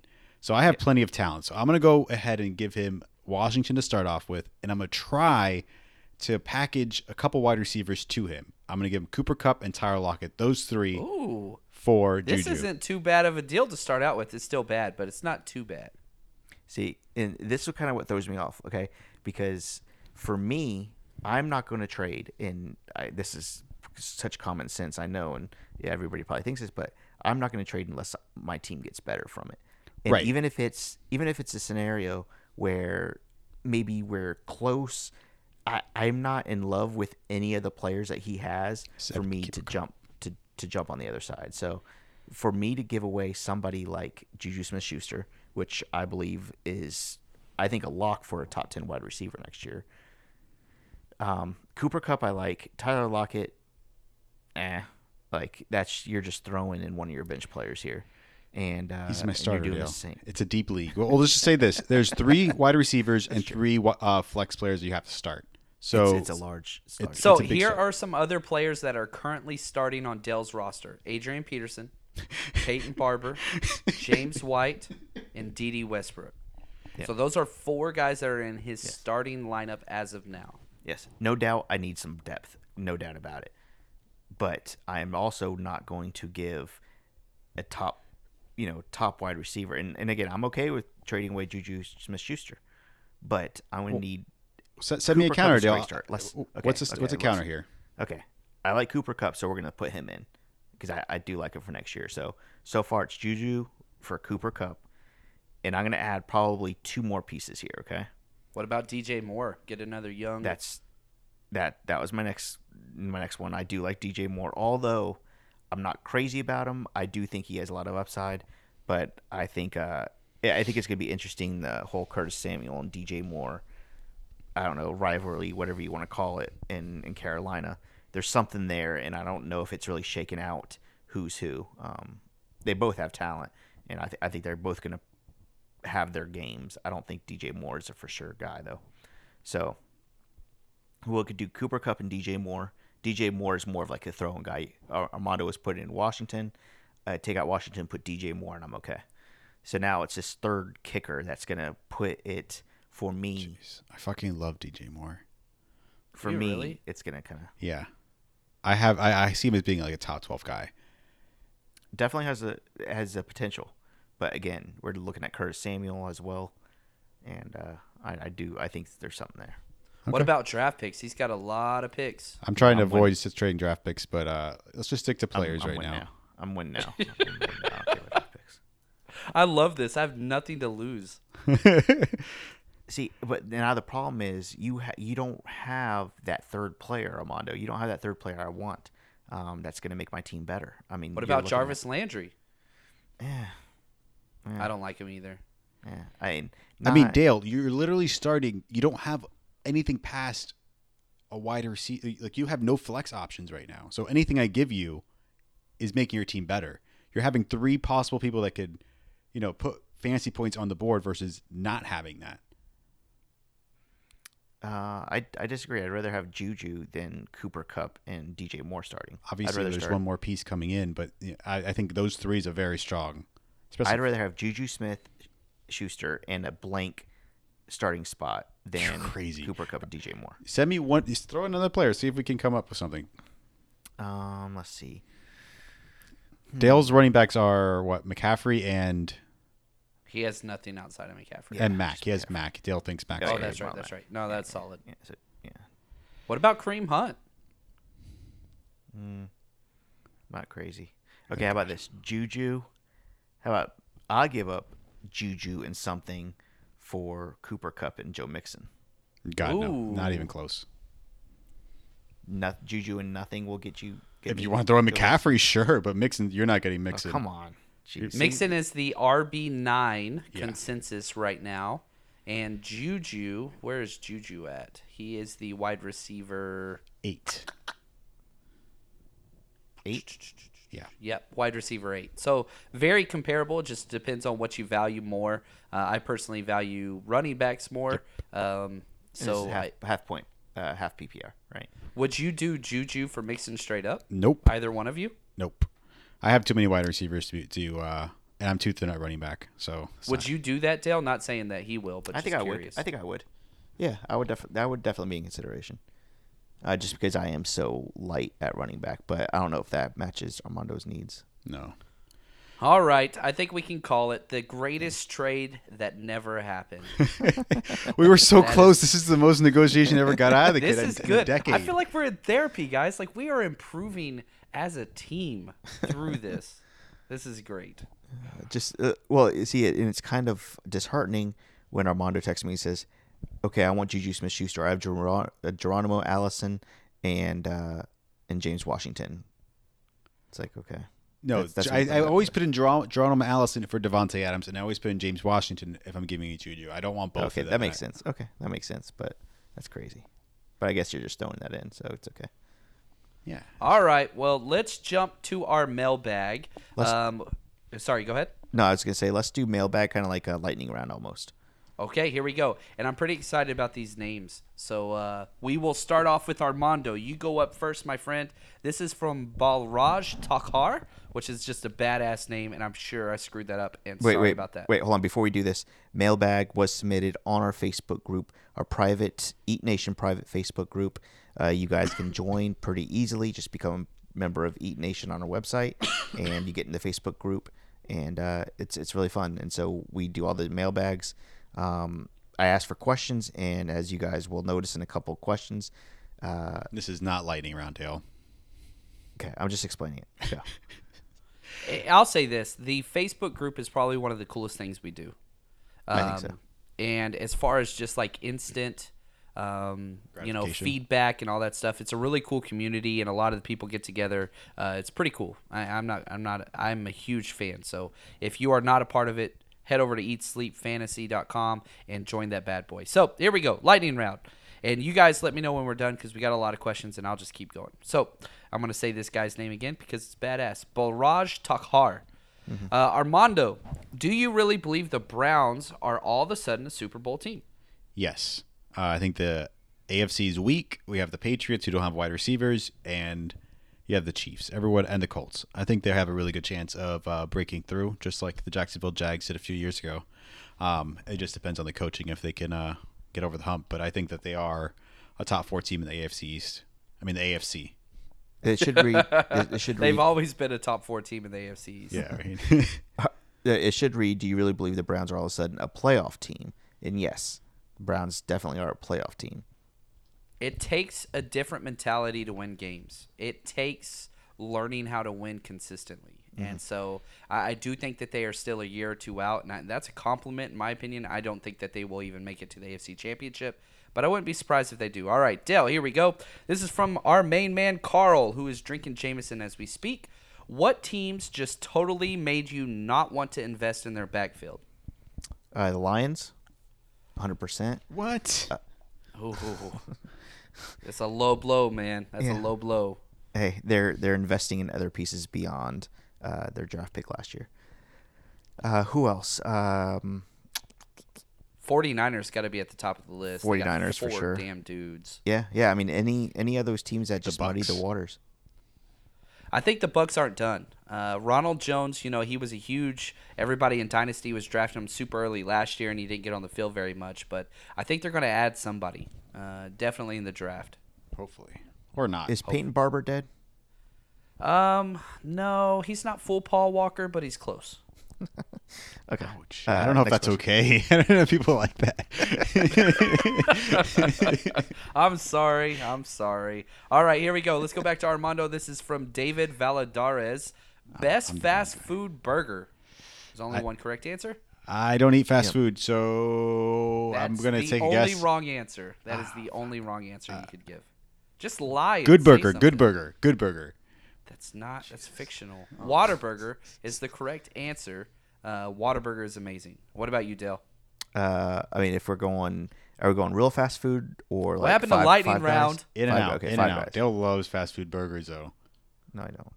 So I have plenty of talent. So I'm going to go ahead and give him Washington to start off with, and I'm going to try to package a couple wide receivers to him. I'm going to give him Cooper Kupp and Tyler Lockett, those three Ooh, for this Juju. isn't too bad of a deal to start out with. It's still bad, but it's not too bad. See, and this is kind of what throws me off, okay? Because for me, I'm not going to trade, and I, this is such common sense, I know, and yeah, everybody probably thinks this, but I'm not going to trade unless my team gets better from it. And Right. even if it's even if it's a scenario where maybe we're close, I, I'm not in love with any of the players that he has Except for me to jump to, to jump on the other side. So for me to give away somebody like Juju Smith Schuster, which I believe is I think a lock for a top ten wide receiver next year. Um, Cooper Kupp I like. Tyler Lockett, eh. Like that's you're just throwing in one of your bench players here. And uh, He's my starter. doing the same. It's a deep league. Well, let's just say this: there's three wide receivers and three uh, flex players you have to start. So it's, it's a large. It's large. So a here are some other players that are currently starting on Dell's roster: Adrian Peterson, Peyton Barber, James White, and Dede Westbrook. So those are four guys that are in his starting lineup as of now. Yes, no doubt. I need some depth, no doubt about it. But I am also not going to give a top, you know, top wide receiver. And and again, I'm okay with trading away Juju Smith-Schuster, but I'm going to need. Set, set me a counter, is a Dale. Let's- okay, what's a, okay, what's a let's- counter here? Okay, I like Cooper Kupp, so we're going to put him in because I, I do like him for next year. So so far it's Juju for Cooper Kupp, and I'm going to add probably two more pieces here. Okay. What about DJ Moore? Get another young. that's that that was my next my next one. I do like DJ Moore, although I'm not crazy about him. I do think he has a lot of upside, but I think uh, I think it's gonna be interesting the whole Curtis Samuel and DJ Moore. I don't know rivalry, whatever you want to call it, in in Carolina. There's something there, and I don't know if it's really shaken out who's who. Um, they both have talent, and I, th- I think they're both gonna have their games. I don't think DJ Moore is a for sure guy though. So we could do Cooper Kupp and DJ Moore. DJ Moore is more of like a throwing guy. Ar- Armando was put in Washington. Take out Washington, put DJ Moore, and I'm okay. So now it's this third kicker that's gonna put it for me. Jeez, I fucking love DJ Moore. For You me, really? it's gonna kind of Yeah, I have. I, I see him as being like a top twelve guy. definitely has a has a potential. But again, we're looking at Curtis Samuel as well, and uh, I, I do I think there's something there. What about draft picks? He's got a lot of picks. I'm trying to I'm avoid just trading draft picks, but uh, let's just stick to I'm- players I'm right winning now. I'm winning now. I'm winning now. I don't care about draft picks. I love this. I have nothing to lose. See, but now the problem is you ha- you don't have that third player, Armando. You don't have that third player I want. um, that's going to make my team better. I mean, What about looking Jarvis Landry? At, yeah, I don't like him either. yeah. I mean, I mean, Dale, you're literally starting. You don't have anything past a wide receiver. Like you have no flex options right now. So anything I give you is making your team better. You're having three possible people that could, you know, put fantasy points on the board versus not having that. Uh, I, I disagree. I'd rather have Juju than Cooper Kupp and DJ Moore starting. Obviously, there's start- one more piece coming in, but I, I think those threes a very strong. Especially I'd rather have Juju Smith, Schuster, and a blank starting spot than Crazy. Cooper Kupp and DJ Moore. send me one. Just throw another player. See if we can come up with something. Um, let's see. Dale's running backs are what McCaffrey and He has nothing outside of McCaffrey. and Mac. He has Mac. Dale thinks Mac's Yeah, oh, great. that's right. That's right. No, that's solid. Yeah, so, yeah, What about Kareem Hunt? Mm, not crazy. Okay, how about this? Juju. How about I'll give up Juju and something for Cooper Kupp and Joe Mixon. God no, not even close. Not Juju and nothing will get you. Get If me you want to throw in McCaffrey, sure, but Mixon, you're not getting Oh, Mixon. come on. Jeez. Mixon is the RB nine Yeah. consensus right now, and Juju. Where is Juju at? He is the wide receiver. Eight. Eight. Yeah. Yep, wide receiver eight. So very comparable. Just depends on what you value more. Uh, I personally value running backs more. Um, So so half, I, half point, uh, half PPR, right? would you do Juju for Mixon straight up? Nope. Either one of you? Nope. I have too many wide receivers to, to uh, and I'm too thin at running back. So Would not- you do that, Dale? Not saying that he will, but I think I just would. I think I would. Yeah, I would definitely. That would definitely be in consideration. Uh, just because I am so light at running back, but I don't know if that matches Armando's needs. no. All right, I think we can call it the greatest trade that never happened. We were so That close. This is the most negotiation ever got out of the this kid is in, in good. a decade. I feel like we're in therapy, guys. Like we are improving as a team through this. This is great. Just uh, well, you see, it, and it's kind of disheartening when Armando texts me and says, "Okay, I want Juju Smith-Schuster. I have Geron- uh, Geronimo Allison and uh, and James Washington." It's like okay. no, That's- that's I, I always put in Geron- Geronimo Allison for Davante Adams, and I always put in James Washington if I'm giving you Juju. I don't want both. okay, of that, them. makes sense. Okay, that makes sense. But that's crazy. But I guess you're just throwing that in, so it's okay. Yeah. All right, well, let's jump to our mailbag. Let's- Um, sorry, go ahead. No, I was gonna say let's do mailbag, kind of like a lightning round almost. Okay, here we go. And I'm pretty excited about these names. So uh, we will start off with Armando. You go up first, my friend. This is from Balraj Takhar, which is just a badass name, and I'm sure I screwed that up. And Wait, sorry wait, about that. wait. Hold on. Before we do this, mailbag was submitted on our Facebook group, our private Eat Nation private Facebook group. Uh, you guys can join pretty easily. Just become a member of Eat Nation on our website, and you get in the Facebook group, and uh, it's it's really fun. And so we do all the mailbags. Um, I ask for questions, and as you guys will notice in a couple questions, uh, This is not lightning round, Dale. okay, I'm just explaining it. Go. I- I'll say this: the Facebook group is probably one of the coolest things we do. I think so. Um, And as far as just like instant, um, you know, feedback and all that stuff, it's a really cool community, and a lot of the people get together. Uh, it's pretty cool. I, I'm not. I'm not. I'm a huge fan. So if you are not a part of it, head over to eatsleepfantasy.com and join that bad boy. So here we go, lightning round. And you guys let me know when we're done because we got a lot of questions, and I'll just keep going. So I'm gonna say this guy's name again because it's badass. Balraj Takhar. Uh, Armando, do you really believe the Browns are all of a sudden a Super Bowl team? Yes. Uh, I think the AFC is weak. We have the Patriots who don't have wide receivers, and you have the Chiefs, everyone, and the Colts. I think they have a really good chance of uh, breaking through, just like the Jacksonville Jags did a few years ago. Um, it just depends on the coaching if they can uh, get over the hump. But I think that they are a top four team in the AFC East. I mean the AFC. It should read. It, it should They've read. always been a top four team in the AFC East. Yeah. I mean, Uh, it should read, "Do you really believe the Browns are all of a sudden a playoff team?" And yes, the Browns definitely are a playoff team. It takes a different mentality to win games. It takes learning how to win consistently. And so I, I do think that they are still a year or two out, and I, that's a compliment in my opinion. I don't think that they will even make it to the AFC Championship, but I wouldn't be surprised if they do. All right, Dale, here we go. This is from our main man, Carl, who is drinking Jameson as we speak. What teams just totally made you not want to invest in their backfield? Uh, the Lions, 100%. What? Ooh, it's a low blow, man. That's a low blow. Hey, they're they're investing in other pieces beyond uh, their draft pick last year. Uh, who else? Um, 49ers got to be at the top of the list. They got 49ers for sure. Damn dudes. yeah, yeah. I mean, any any of those teams that just muddy the waters. I think the Bucs aren't done. Uh, Ronald Jones, you know, he was a huge. Everybody in Dynasty was drafting him super early last year, and he didn't get on the field very much. But I think they're going to add somebody, uh, definitely in the draft. Hopefully, or not. Is Peyton Barber dead? Um, no, he's not full Paul Walker, but he's close. Okay. Uh, I don't know if that's question. okay. I don't know if people like that. I'm sorry. I'm sorry. All right, here we go. Let's go back to Armando. This is from David Valadares. Best fast food burger. There's only one correct answer. I don't eat fast food, so I'm That's gonna the take a only guess. wrong answer. That is the only wrong answer you could give. Just lie. and Good say burger. Good burger. Good burger. That's not. That's fictional. Whataburger is the correct answer. Uh, Whataburger is amazing. What about you, Dale? Uh, I mean, if we're going, are we going real fast food or like happened to five- lightning five guys? round? In and Five- out. Okay, in five and out. Dale loves fast food burgers, though. No, I don't.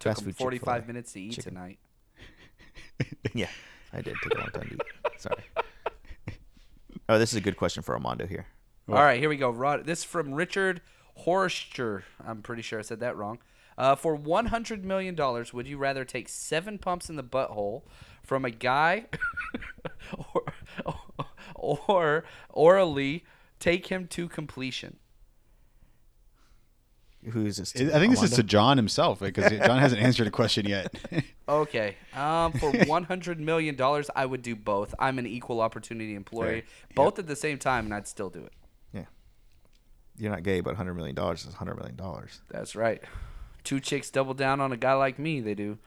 Took Fast food 45 Chick-fil-A. minutes to eat tonight. Yeah, I did take a long time to eat. Sorry. Oh, this is a good question for Armando here. All right, here we go. Rod, this is from Richard Horster. I'm pretty sure I said that wrong. Uh, for $100 million, would you rather take seven pumps in the butthole from a guy or, or orally take him to completion? Who is this? I to? think this is to John himself because John hasn't answered a question yet. Okay. Um, for $100 million, I would do both. I'm an equal opportunity employee. Both at the same time, and I'd still do it. Yeah. You're not gay, but hundred million dollars is hundred million dollars. That's right. Two chicks double down on a guy like me. They do.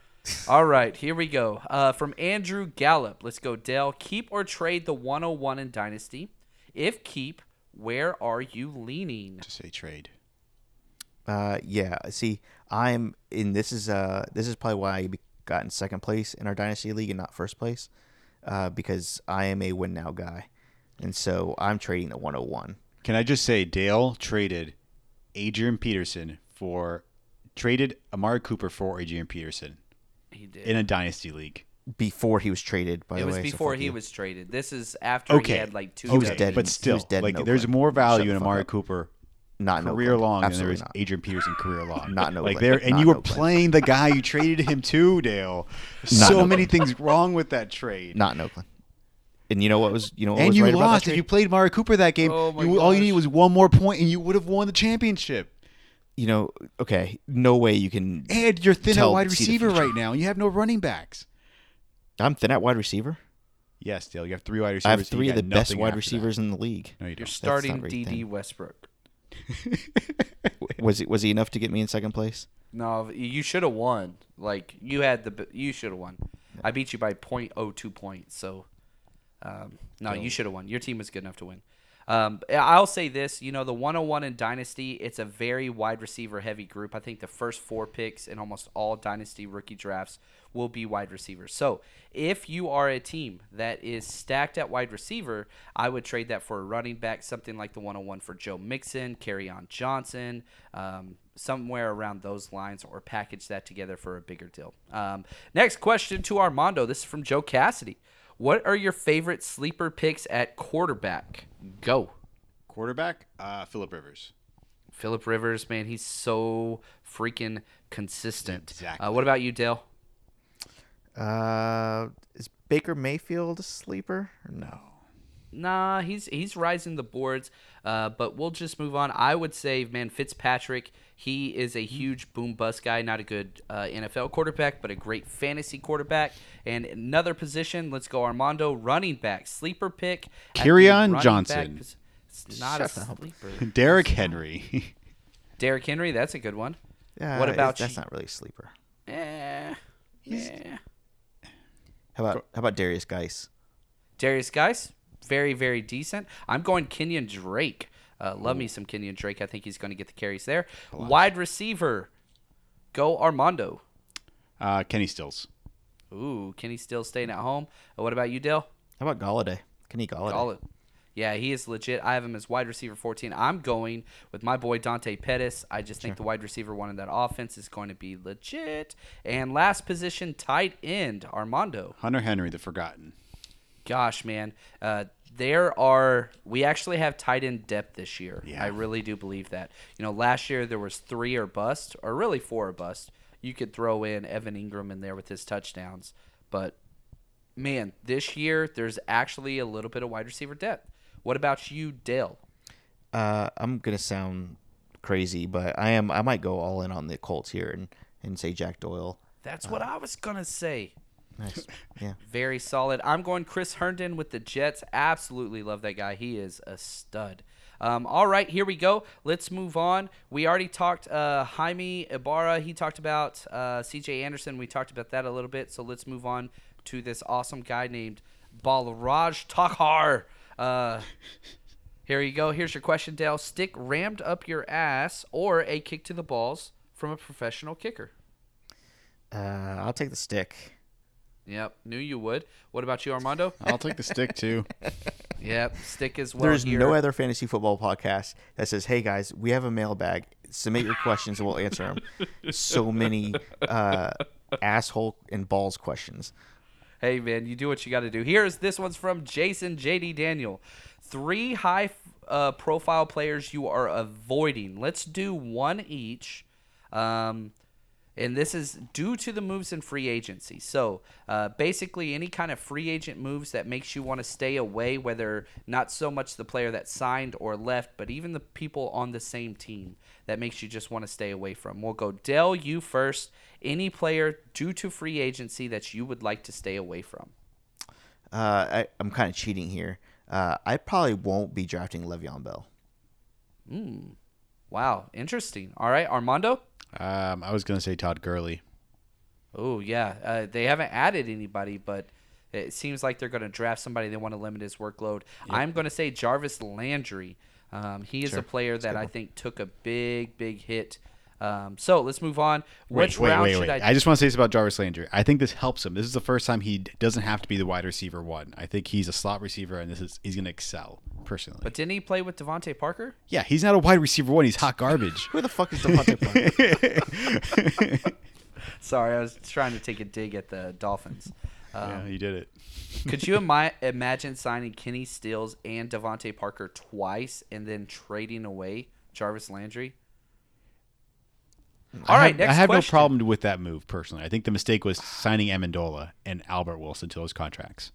All right, here we go. Uh, from Andrew Gallup. Let's go, Dell. Keep or trade the 101 in Dynasty? If keep, where are you leaning? to say trade. Uh, yeah. See, I'm in. This is uh, this is probably why I got in second place in our dynasty league and not first place, uh, because I am a win now guy, and so I'm trading the 101 Can I just say Dale traded Adrian Peterson for traded Amari Cooper for Adrian Peterson He did. in a dynasty league. before he was traded. By it the was way, so before fuck he you. was traded. This is after Okay, he had like two. He was dead in- but he still, was dead in like there's more value the in fuck Amari up. Cooper not in career Oakland. long than there Absolutely is not. Adrian Peterson career long. Not in like there, and Not you were Oakland. playing the guy you traded him to, Dale. Not so in many things wrong with that trade. Not in Oakland. And you know what was you know what and was you right about that lost. If you played Mario Cooper that game, Oh you, all you gosh. need was one more point, and you would have won the championship. you know, okay, no way you can. And you're thin at wide receiver right now, and you have no running backs. I'm thin at wide receiver. Yes, Dale, you have three wide receivers. I have three of the best wide after receivers in the league. No, you You're starting very DD thin. Westbrook. Was it was he enough to get me in second place? No, you should have won. Like you had the, you should have won. I beat you by .02 points. So, um, no, you should have won. Your team was good enough to win. Um, I'll say this, you know, the 101 in Dynasty, it's a very wide receiver heavy group. I think the first four picks in almost all Dynasty rookie drafts will be wide receivers. So if you are a team that is stacked at wide receiver, I would trade that for a running back, something like the 101 for Joe Mixon, Kerryon Johnson, um, somewhere around those lines, or package that together for a bigger deal. Um, next question to Armando. This is from Joe Cassidy. What are your favorite sleeper picks at quarterback? Go. Quarterback, uh, Philip Rivers. Philip Rivers, man, he's so freaking consistent. Exactly. Uh, what about you, Dale? Uh, is Baker Mayfield a sleeper? Or no. Nah, he's he's rising the boards, uh, but we'll just move on. I would say, man, Fitzpatrick. He is a huge boom bust guy. Not a good uh, NFL quarterback, but a great fantasy quarterback. And another position, let's go Armando, running back, sleeper pick. at the Kerryon running back Johnson. It's not a Shut up. sleeper. Derrick Henry. Derrick Henry, that's a good one. Yeah, What it's- about that's you? not really a sleeper. Eh, eh. How about how about Derrius Guice? Derrius Guice, very, very decent. I'm going Kenyan Drake. Uh, love me some Kenyan Drake. I think he's going to get the carries there. Wide receiver, go Armando. Uh, Kenny Stills. Ooh, Kenny Stills staying at home. Uh, what about you, Dale? How about Golladay? Kenny Golladay. Solid. Yeah, he is legit. I have him as wide receiver 14. I'm going with my boy Dante Pettis. I just think the wide receiver one in that offense is going to be legit. And last position, tight end, Armando. Hunter Henry, the forgotten. Gosh, man. Uh, there are we actually have tight end depth this year. Yeah. I really do believe that. You know, last year there was three or bust, or really four or bust. You could throw in Evan Engram in there with his touchdowns, but man, this year there's actually a little bit of wide receiver depth. What about you, Dale? Uh, I'm gonna sound crazy, but I am. I might go all in on the Colts here and, and say Jack Doyle. That's what I was gonna say. Nice. Yeah. Very solid. I'm going Chris Herndon with the Jets. Absolutely love that guy. He is a stud. Um, all right, here we go. Let's move on. We already talked uh, Jaime Ibarra. He talked about uh, CJ Anderson. We talked about that a little bit. So let's move on to this awesome guy named Balraj Takhar. Uh, here you go. Here's your question, Dale. Stick rammed up your ass or a kick to the balls from a professional kicker. Uh, I'll take the stick. Yep, knew you would. What about you, Armando? I'll take the stick too. Yep, stick as well. There's here. no other fantasy football podcast that says, "Hey guys, we have a mailbag. Submit your questions and we'll answer them." so many uh, asshole and balls questions. Hey man, you do what you got to do. Here's this one's from Jason JD Daniel. Three high uh, profile players you are avoiding. Let's do one each. Um, and this is due to the moves in free agency. So uh, basically, any kind of free agent moves that makes you want to stay away, whether not so much the player that signed or left, but even the people on the same team that makes you just want to stay away from. We'll go Dell, you first. Any player due to free agency that you would like to stay away from. Uh, I, I'm kind of cheating here. Uh, I probably won't be drafting Le'Veon Bell. Wow, interesting. All right, Armando. Um, I was gonna say Todd Gurley. Oh yeah, uh, they haven't added anybody, but it seems like they're going to draft somebody. They want to limit his workload. I'm going to say Jarvis Landry. Um, he is a player that I think took a big, big hit. Um, so let's move on. Which wait, round wait, should wait. I? I just want to say this about Jarvis Landry. I think this helps him. This is the first time he doesn't have to be the wide receiver one. I think he's a slot receiver, and this is he's gonna excel personally. but didn't he play with DeVante Parker? yeah, he's not a wide receiver one. He's hot garbage. Who the fuck is DeVante Parker? Sorry, I was trying to take a dig at the Dolphins. yeah, Um, he did it. could you ima- imagine signing Kenny Stills and DeVante Parker twice and then trading away Jarvis Landry? All I right, have, next I have question. no problem with that move personally. I think the mistake was signing Amendola and Albert Wilson to those contracts.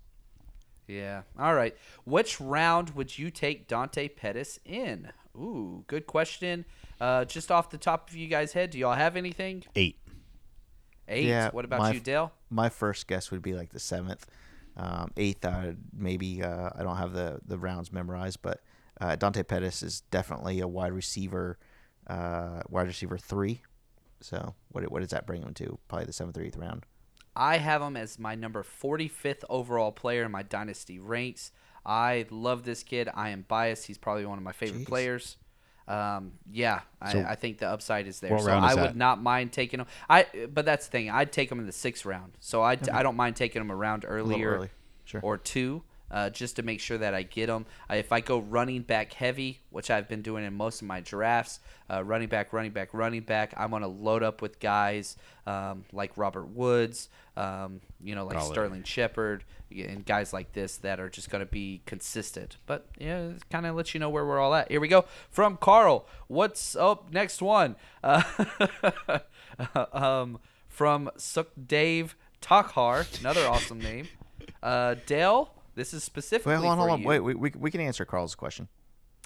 Yeah. All right. Which round would you take Dante Pettis in? Ooh, good question. Uh, just off the top of you guys' head, do y'all have anything? Eight. Eight. Yeah, what about my- you, Dale? My first guess would be like the seventh, um, eighth. I maybe uh, I don't have the the rounds memorized, but uh, Dante Pettis is definitely a wide receiver, uh, wide receiver three. So what what does that bring him to? Probably the seventh or eighth round. I have him as my number 45th overall player in my dynasty ranks. I love this kid. I am biased. He's probably one of my favorite Jeez. players. Um, yeah, So I, I think the upside is there. So I would not mind taking him. I but that's the thing. I'd take him in the sixth round. So I I don't mind taking him a round earlier early. Sure. or two. Uh, just to make sure that I get them. If I go running back heavy, which I've been doing in most of my drafts, uh, running back, running back, running back, I'm going to load up with guys um, like Robert Woods, um, you know, like Pollard. Sterling Shepard, and guys like this that are just going to be consistent. But yeah, it kind of lets you know where we're all at. Here we go from Carl. What's up? Next one. Uh, um, from Suk Dave Takhar, another awesome name. Uh, Dale, this is specifically Wait, hold on, for hold on. you. Wait, we, we we can answer Carl's question.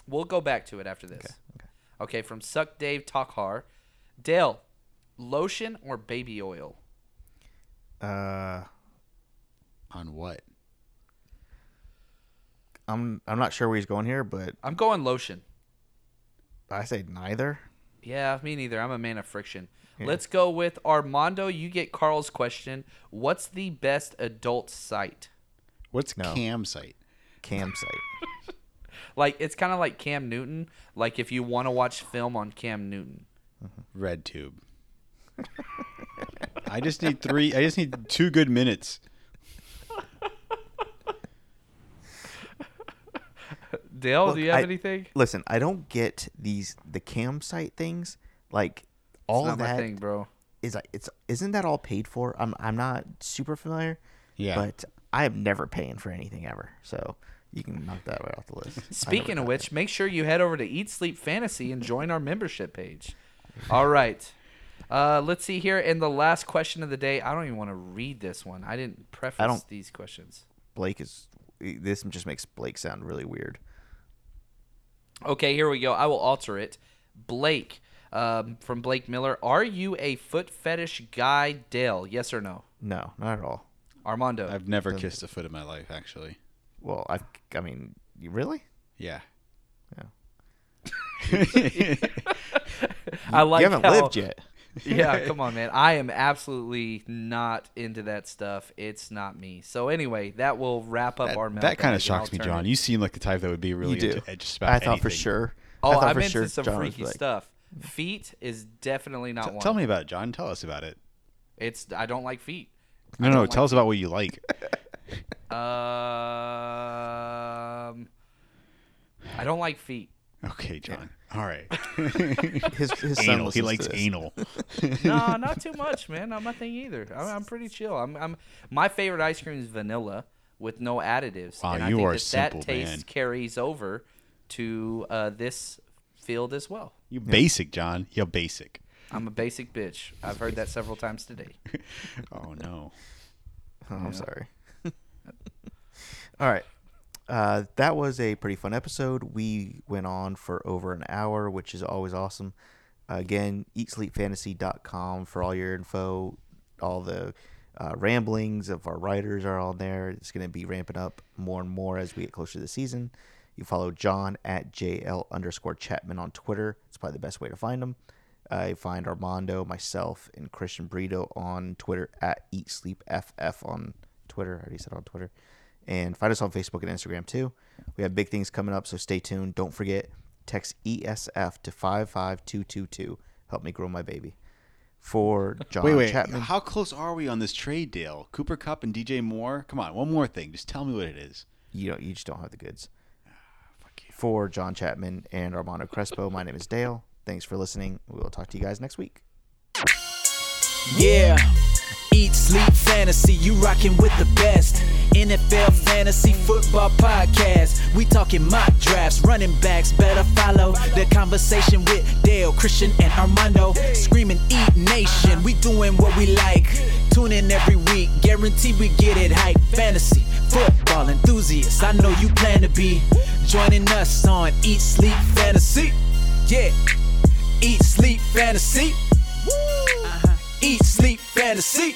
We'll go back to it after this. Okay. Okay, from Sukhdev Takhar. Dale, lotion or baby oil? Uh, On what? I'm I'm not sure where he's going here, but I'm going lotion. I say neither. Yeah, me neither. I'm a man of friction. Let's go with Armando. You get Carl's question. What's the best adult site? What's No. Cam site? campsite. Like it's kind of like Cam Newton. Like if you want to watch film on Cam Newton. Mm-hmm. Red tube. I just need three. I just need two good minutes. Dale, Look, do you have I- anything? Listen, I don't get these the campsite things. Like all Not of my that thing, bro. is like it's isn't that all paid for? I'm I'm not super familiar. Yeah. But I am never paying for anything ever. So you can knock that right off the list. Speaking of which, make sure you head over to Eat Sleep Fantasy and join our membership page. All right. Uh, let's see here. And the last question of the day. I don't even want to read this one. I didn't preface I don't- these questions. Blake is this just makes Blake sound really weird. Okay, here we go. I will alter it. Blake, um, from Blake Miller. Are you a foot fetish guy, Dale? Yes or no? No, not at all. Armando. I've never kissed a foot in my life, actually. Well, I I mean, you really? Yeah. Yeah. I like you haven't how- lived yet. yeah, come on, man. I am absolutely not into that stuff. It's not me. So anyway, that will wrap up That, our that kind of shocks me, John. You seem like the type that would be really you do. into just about I thought for sure. Oh, I thought I'm for into sure some John freaky like- stuff. Feet is definitely not T- one. tell me about it, John. Tell us about it. It's I don't like feet. No, no. Tell us about what you like. Um, I don't like feet. Okay, John. All right. His his son anal. He listens likes to this. anal. No, not too much, man. Not my thing either. I'm, I'm pretty chill. I'm, I'm my favorite ice cream is vanilla with no additives. Wow, and I you think are that, that simple, taste man. carries over to uh, this field as well. You basic, John. You're basic. I'm a basic bitch. I've heard that several times today. Oh no. Oh, I'm sorry. All right. Uh, that was a pretty fun episode. We went on for over an hour, which is always awesome. Again, eatsleepfantasy.com for all your info. All the uh, ramblings of our writers are on there. It's going to be ramping up more and more as we get closer to the season. You follow John at JL underscore Chapman on Twitter. It's probably the best way to find him. Uh, you find Armando, myself, and Christian Brito on Twitter at EatSleepFF on Twitter. I already said on Twitter. And find us on Facebook and Instagram too. We have big things coming up, so stay tuned. Don't forget, text ESF to 55222. Help me grow my baby. For John wait, wait. Chapman. How close are we on this trade deal? Cooper Kupp and DJ Moore. Come on, one more thing. Just tell me what it is. you don't, you just don't have the goods. For John Chapman and Armando Crespo, my name is Dale. Thanks for listening. We will talk to you guys next week. Yeah. Eat, sleep, fantasy, you rockin' with the best. NFL fantasy football podcast. We talking mock drafts, running backs, better follow the conversation with Dale, Christian, and Armando. Screaming Eat Nation, we doing what we like. Tune in every week, guarantee we get it hype. Fantasy, football enthusiasts, I know you plan to be joining us on Eat, Sleep, Fantasy. Yeah. Eat, sleep, fantasy. Woo! Uh-huh. Eat, sleep, fantasy.